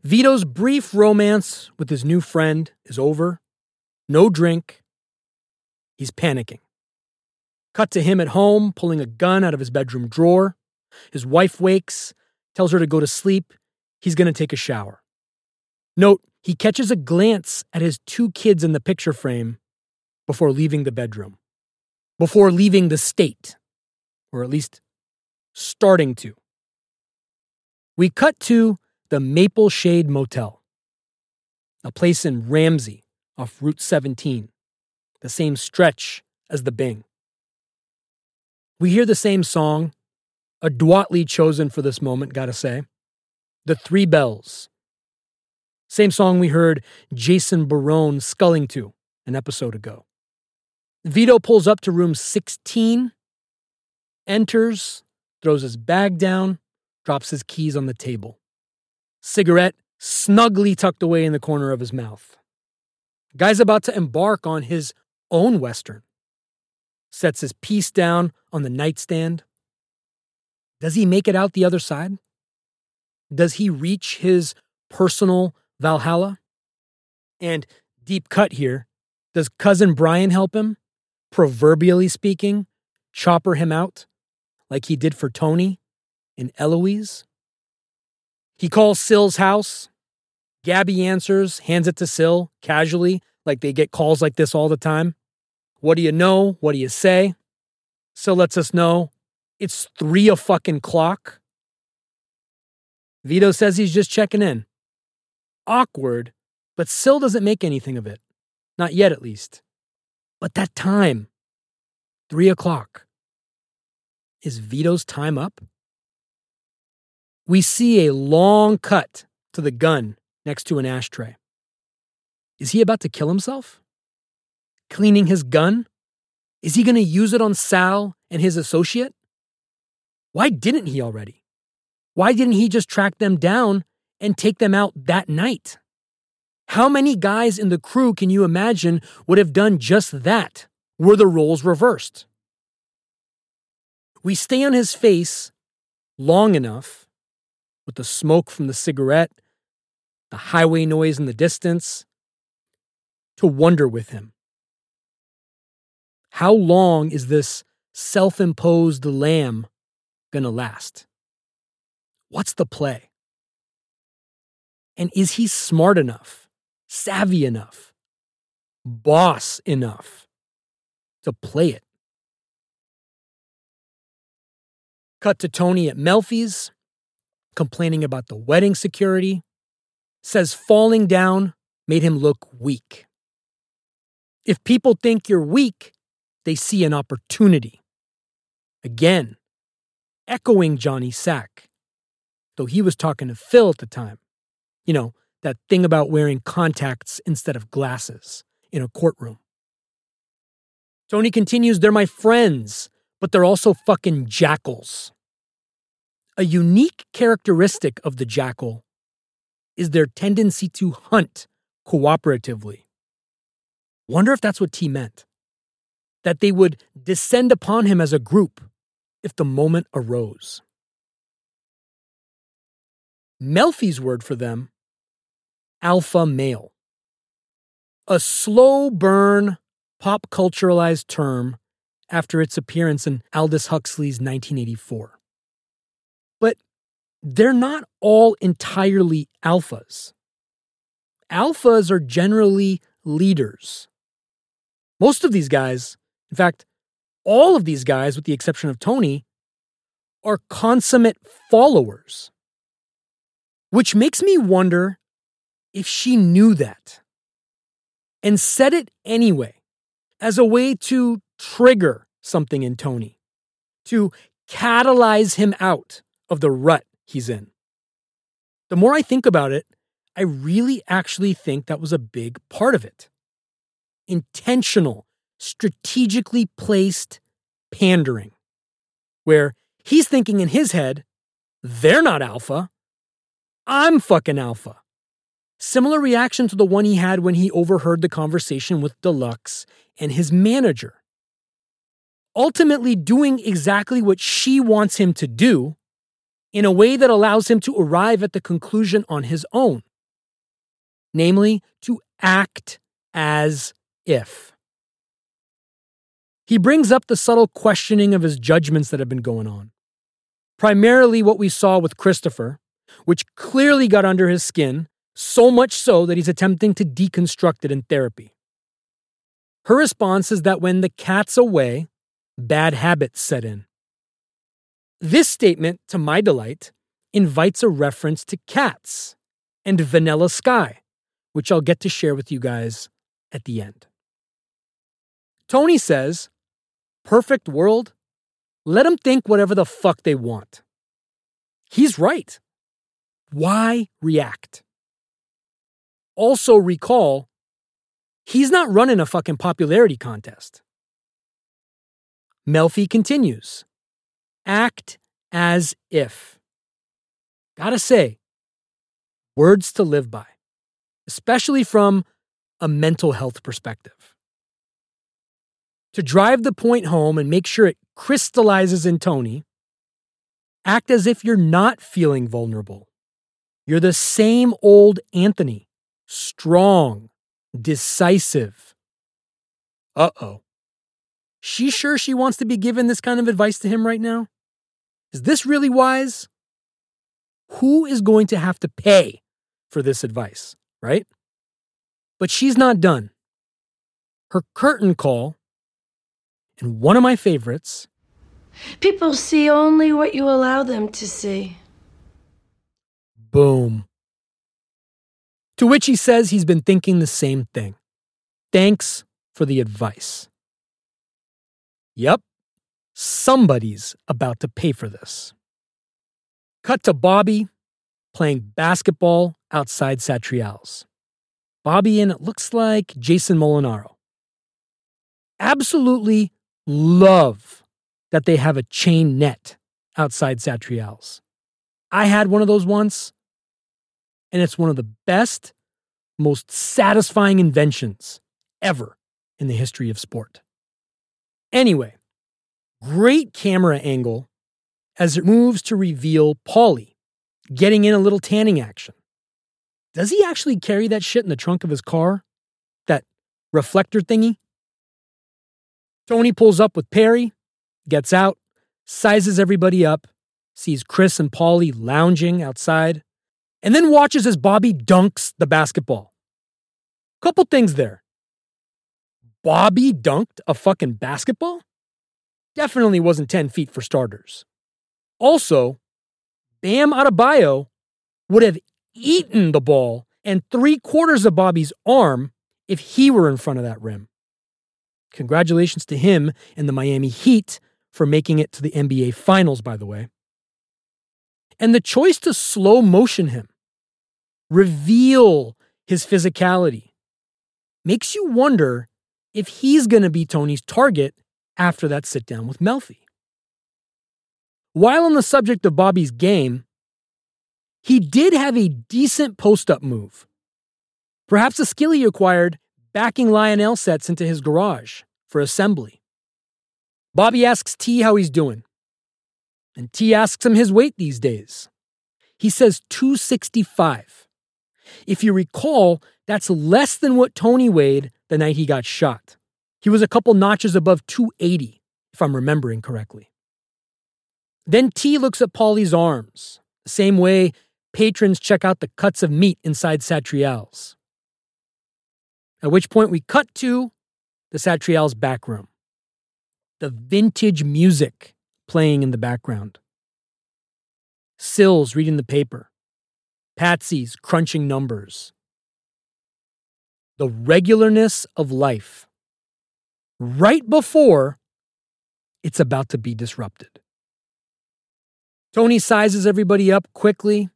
Vito's brief romance with his new friend is over. No drink. He's panicking. Cut to him at home, pulling a gun out of his bedroom drawer. His wife wakes, tells her to go to sleep. He's going to take a shower. Note, he catches a glance at his two kids in the picture frame before leaving the bedroom, before leaving the state, or at least starting to. We cut to the Maple Shade Motel, a place in Ramsey off Route 17, the same stretch as the Bing. We hear the same song, adroitly chosen for this moment, gotta say. The Three Bells. Same song we heard Jason Barone sculling to an episode ago. Vito pulls up to room 16, enters, throws his bag down, drops his keys on the table. Cigarette snugly tucked away in the corner of his mouth. Guy's about to embark on his own Western. Sets his piece down on the nightstand. Does he make it out the other side? Does he reach his personal Valhalla? And deep cut here, does cousin Brian help him? Proverbially speaking, chopper him out like he did for Tony and Eloise? He calls Sil's house. Gabby answers, hands it to Sil casually, like they get calls like this all the time. What do you know? What do you say? Sil lets us know it's three a fucking clock. Vito says he's just checking in. Awkward, but Sill doesn't make anything of it. Not yet, at least. But that time, three o'clock. Is Vito's time up? We see a long cut to the gun next to an ashtray. Is he about to kill himself? Cleaning his gun? Is he going to use it on Sal and his associate? Why didn't he already? Why didn't he just track them down and take them out that night? How many guys in the crew can you imagine would have done just that were the roles reversed? We stay on his face long enough with the smoke from the cigarette, the highway noise in the distance, to wonder with him. How long is this self imposed lam going to last? What's the play? And is he smart enough, savvy enough, boss enough to play it? Cut to Tony at Melfi's, complaining about the wedding security, says falling down made him look weak. If people think you're weak, they see an opportunity. Again, echoing Johnny Sack, though he was talking to Phil at the time. You know, that thing about wearing contacts instead of glasses in a courtroom. Tony continues, they're my friends, but they're also fucking jackals. A unique characteristic of the jackal is their tendency to hunt cooperatively. Wonder if that's what T meant. That they would descend upon him as a group if the moment arose. Melfi's word for them alpha male. A slow burn, pop culturalized term after its appearance in Aldous Huxley's 1984. But they're not all entirely alphas. Alphas are generally leaders. Most of these guys, in fact, all of these guys, with the exception of Tony, are consummate followers. Which makes me wonder if she knew that and said it anyway as a way to trigger something in Tony, to catalyze him out of the rut he's in. The more I think about it, I really actually think that was a big part of it. Intentional, strategically placed pandering, where he's thinking in his head, they're not alpha. I'm fucking alpha. Similar reaction to the one he had when he overheard the conversation with Deluxe and his manager. Ultimately, doing exactly what she wants him to do in a way that allows him to arrive at the conclusion on his own namely, to act as if. He brings up the subtle questioning of his judgments that have been going on. Primarily, what we saw with Christopher, which clearly got under his skin, so much so that he's attempting to deconstruct it in therapy. Her response is that when the cat's away, bad habits set in. This statement, to my delight, invites a reference to cats and Vanilla Sky, which I'll get to share with you guys at the end. Tony says, Perfect world, Let them think whatever the fuck they want. He's right. Why react? Also, recall he's not running a fucking popularity contest. Melfi continues act as if. Gotta say, words to live by, especially from a mental health perspective. To drive the point home and make sure it crystallizes in Tony, act as if you're not feeling vulnerable. You're the same old Anthony, strong, decisive. Uh oh. She sure she wants to be given this kind of advice to him right now? Is this really wise? Who is going to have to pay for this advice, right? But she's not done. Her curtain call, and one of my favorites, People see only what you allow them to see. boom. To which he says he's been thinking the same thing. Thanks for the advice. Yep, somebody's about to pay for this. Cut to Bobby playing basketball outside Satriale's. Bobby and it looks like Jason Molinaro. Absolutely love that they have a chain net outside Satriale's. I had one of those once, and it's one of the best, most satisfying inventions ever in the history of sport. Anyway, great camera angle as it moves to reveal Paulie getting in a little tanning action. Does he actually carry that shit in the trunk of his car? That reflector thingy? Tony pulls up with Perry, gets out, sizes everybody up, sees Chris and Paulie lounging outside, and then watches as Bobby dunks the basketball. Couple things there. Bobby dunked a fucking basketball? Definitely wasn't 10 feet for starters. Also, Bam Adebayo would have eaten the ball and three quarters of Bobby's arm if he were in front of that rim. Congratulations to him and the Miami Heat for making it to the NBA Finals, by the way. And the choice to slow motion him, reveal his physicality, makes you wonder if he's going to be Tony's target after that sit down with Melfi. While on the subject of Bobby's game, he did have a decent post up move. Perhaps a skill he acquired backing Lionel sets into his garage for assembly. Bobby asks T how he's doing, and T asks him his weight these days. He says 265. If you recall, that's less than what Tony weighed the night he got shot. He was a couple notches above 280, if I'm remembering correctly. Then T looks at Paulie's arms, the same way patrons check out the cuts of meat inside Satriale's. At which point we cut to the Satriale's back room. The vintage music playing in the background. Sil's reading the paper. Patsy's crunching numbers. The regularness of life. Right before it's about to be disrupted. Tony sizes everybody up quickly,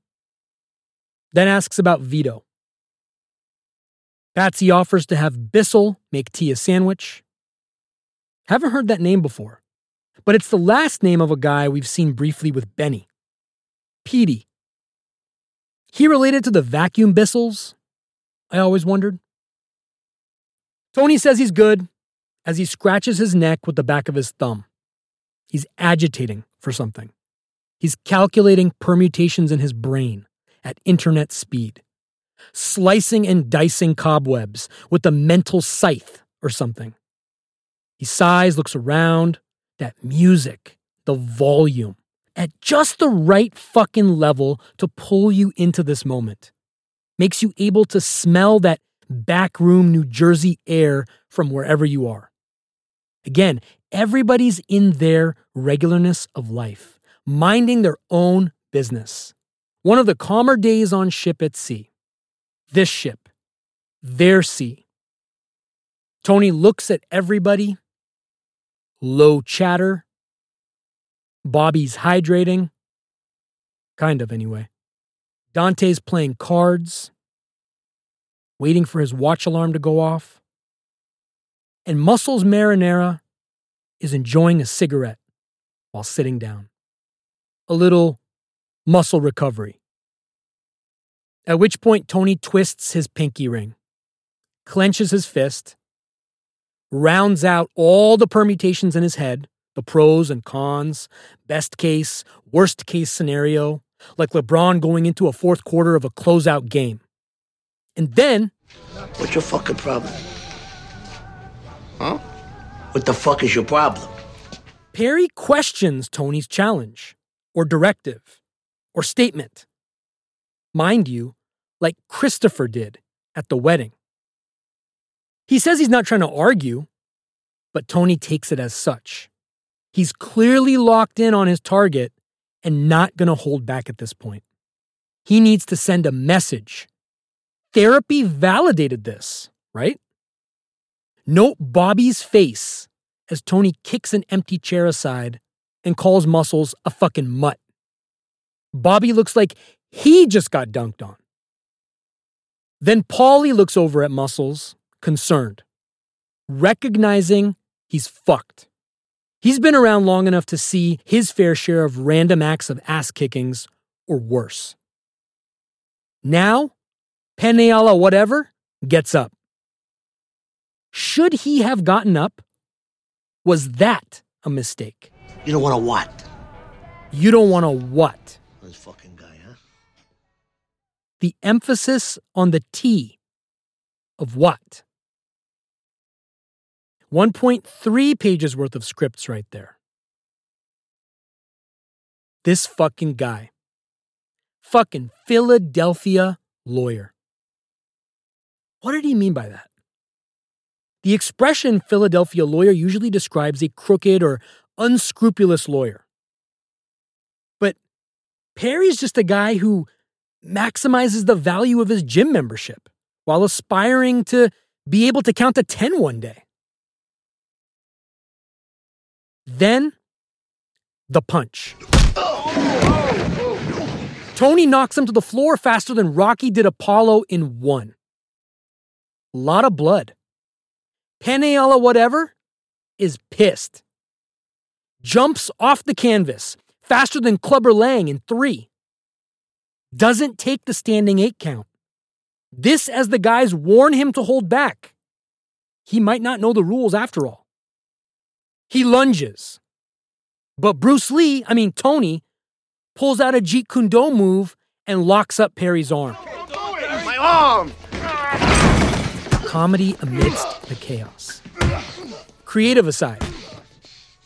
then asks about Vito. Patsy offers to have Bissell make T a sandwich. Haven't heard that name before, but it's the last name of a guy we've seen briefly with Benny. Petey. He related to the vacuum Bissells? I always wondered. Tony says he's good as he scratches his neck with the back of his thumb. He's agitating for something. He's calculating permutations in his brain at internet speed, slicing and dicing cobwebs with a mental scythe or something. He sighs, looks around, that music, the volume, at just the right fucking level to pull you into this moment. Makes you able to smell that backroom New Jersey air from wherever you are. Again, everybody's in their regularness of life, minding their own business. One of the calmer days on ship at sea. This ship, their sea. Tony looks at everybody, low chatter, Bobby's hydrating. Kind of, anyway. Dante's playing cards, waiting for his watch alarm to go off. And Muscles Marinara is enjoying a cigarette while sitting down. A little muscle recovery. At which point, Tony twists his pinky ring, clenches his fist, rounds out all the permutations in his head the pros and cons, best case, worst case scenario, like LeBron going into a fourth quarter of a closeout game. And then, What's your fucking problem? Huh? What the fuck is your problem? Perry questions Tony's challenge, or directive, or statement. Mind you, like Christopher did at the wedding. He says he's not trying to argue, but Tony takes it as such. He's clearly locked in on his target and not going to hold back at this point. He needs to send a message. Therapy validated this, right? Note Bobby's face as Tony kicks an empty chair aside and calls Muscles a fucking mutt. Bobby looks like he just got dunked on. Then Paulie looks over at Muscles, concerned, recognizing he's fucked. He's been around long enough to see his fair share of random acts of ass kickings or worse. Now, Peneala whatever gets up. Should he have gotten up? Was that a mistake? You don't want to what? You don't want to what? This fucking guy, huh? The emphasis on the T of what? 1.3 pages worth of scripts right there. This fucking guy. Fucking Philadelphia lawyer. What did he mean by that? The expression Philadelphia lawyer usually describes a crooked or unscrupulous lawyer. But Perry's just a guy who maximizes the value of his gym membership while aspiring to be able to count to 10 one day. Then, the punch. Tony knocks him to the floor faster than Rocky did Apollo in one. A lot of blood. Peneala whatever is pissed. Jumps off the canvas faster than Clubber Lang in three. Doesn't take the standing eight count. This as the guys warn him to hold back. He might not know the rules after all. He lunges. But Bruce Lee, I mean Tony, pulls out a Jeet Kune Do move and locks up Perry's arm. My arm! Comedy amidst the chaos. Creative aside,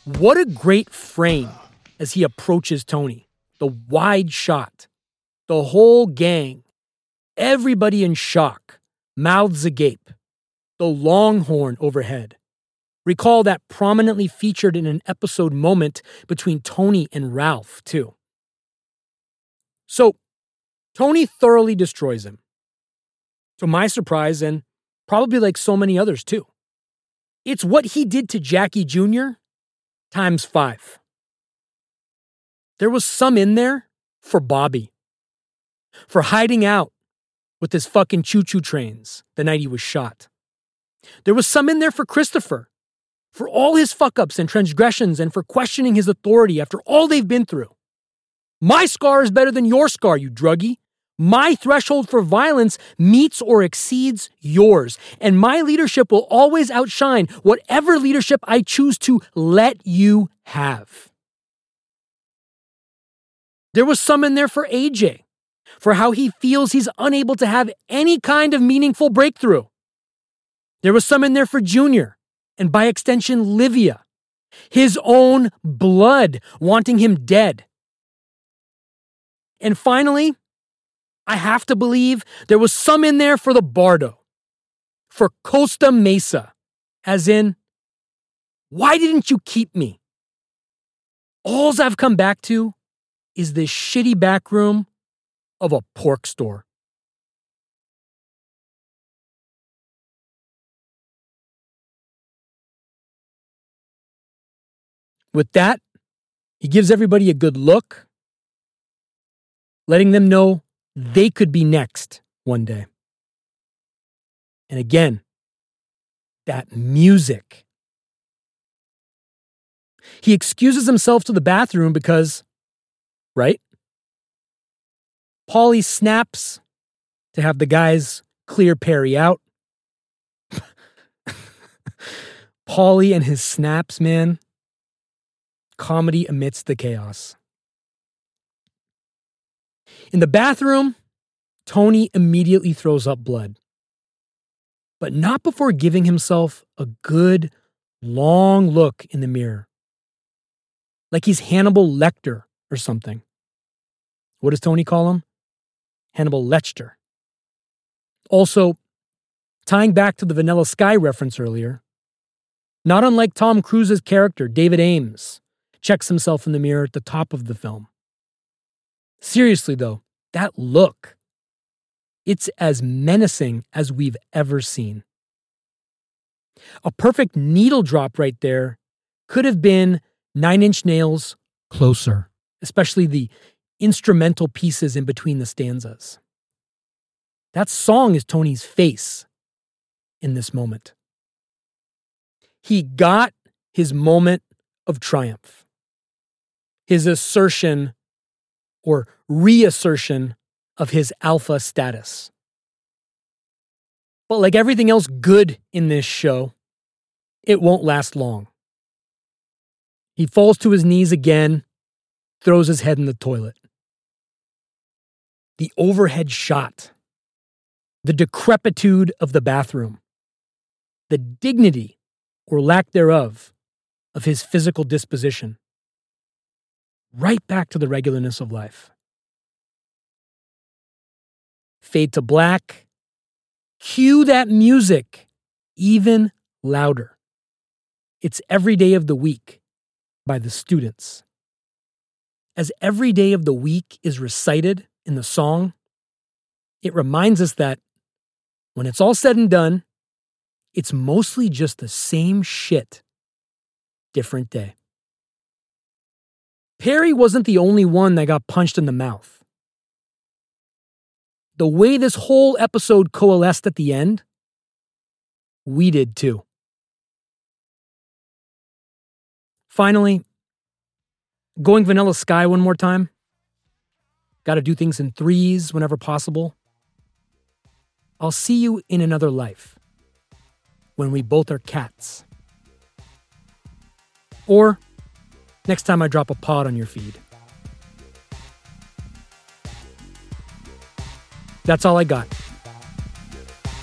what a great frame as he approaches Tony. The wide shot, the whole gang, everybody in shock, mouths agape, the longhorn overhead. Recall that prominently featured in an episode moment between Tony and Ralph, too. So, Tony thoroughly destroys him. To my surprise, and probably like so many others too. It's what he did to Jackie Jr. times five. There was some in there for Bobby, for hiding out with his fucking choo choo trains the night he was shot. There was some in there for Christopher, for all his fuck ups and transgressions and for questioning his authority after all they've been through. My scar is better than your scar, you druggie. My threshold for violence meets or exceeds yours, and my leadership will always outshine whatever leadership I choose to let you have. There was some in there for AJ, for how he feels he's unable to have any kind of meaningful breakthrough. There was some in there for Junior, and by extension, Livia, his own blood wanting him dead. And finally, I have to believe there was some in there for the Bardo, for Costa Mesa, as in, why didn't you keep me? Alls I've come back to is this shitty back room of a pork store. With that, He gives everybody a good look, letting them know they could be next one day. And again, that music. He excuses himself to the bathroom because, right? Paulie snaps to have the guys clear Perry out. Paulie and his snaps, man. Comedy amidst the chaos. In the bathroom, Tony immediately throws up blood, but not before giving himself a good, long look in the mirror. Like he's Hannibal Lecter or something. What does Tony call him? Hannibal Lecter. Also, tying back to the Vanilla Sky reference earlier, not unlike Tom Cruise's character, David Aames, checks himself in the mirror at the top of the film. Seriously, though, that look, it's as menacing as we've ever seen. A perfect needle drop right there could have been Nine Inch Nails closer, especially the instrumental pieces in between the stanzas. That song is Tony's face in this moment. He got his moment of triumph, his assertion or reassertion of his alpha status. But like everything else good in this show, it won't last long. He falls to his knees again, throws his head in the toilet. The overhead shot, the decrepitude of the bathroom, the dignity or lack thereof of his physical disposition, right back to the regularness of life. Fade to black, cue that music even louder. It's every day of the week by the students. As every day of the week is recited in the song, it reminds us that when it's all said and done, it's mostly just the same shit, different day. Perry wasn't the only one that got punched in the mouth. The way this whole episode coalesced at the end, we did too. Finally, going vanilla sky one more time. Got to do things in threes whenever possible. I'll see you in another life when we both are cats. Or next time I drop a pod on your feed. That's all I got.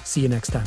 See you next time.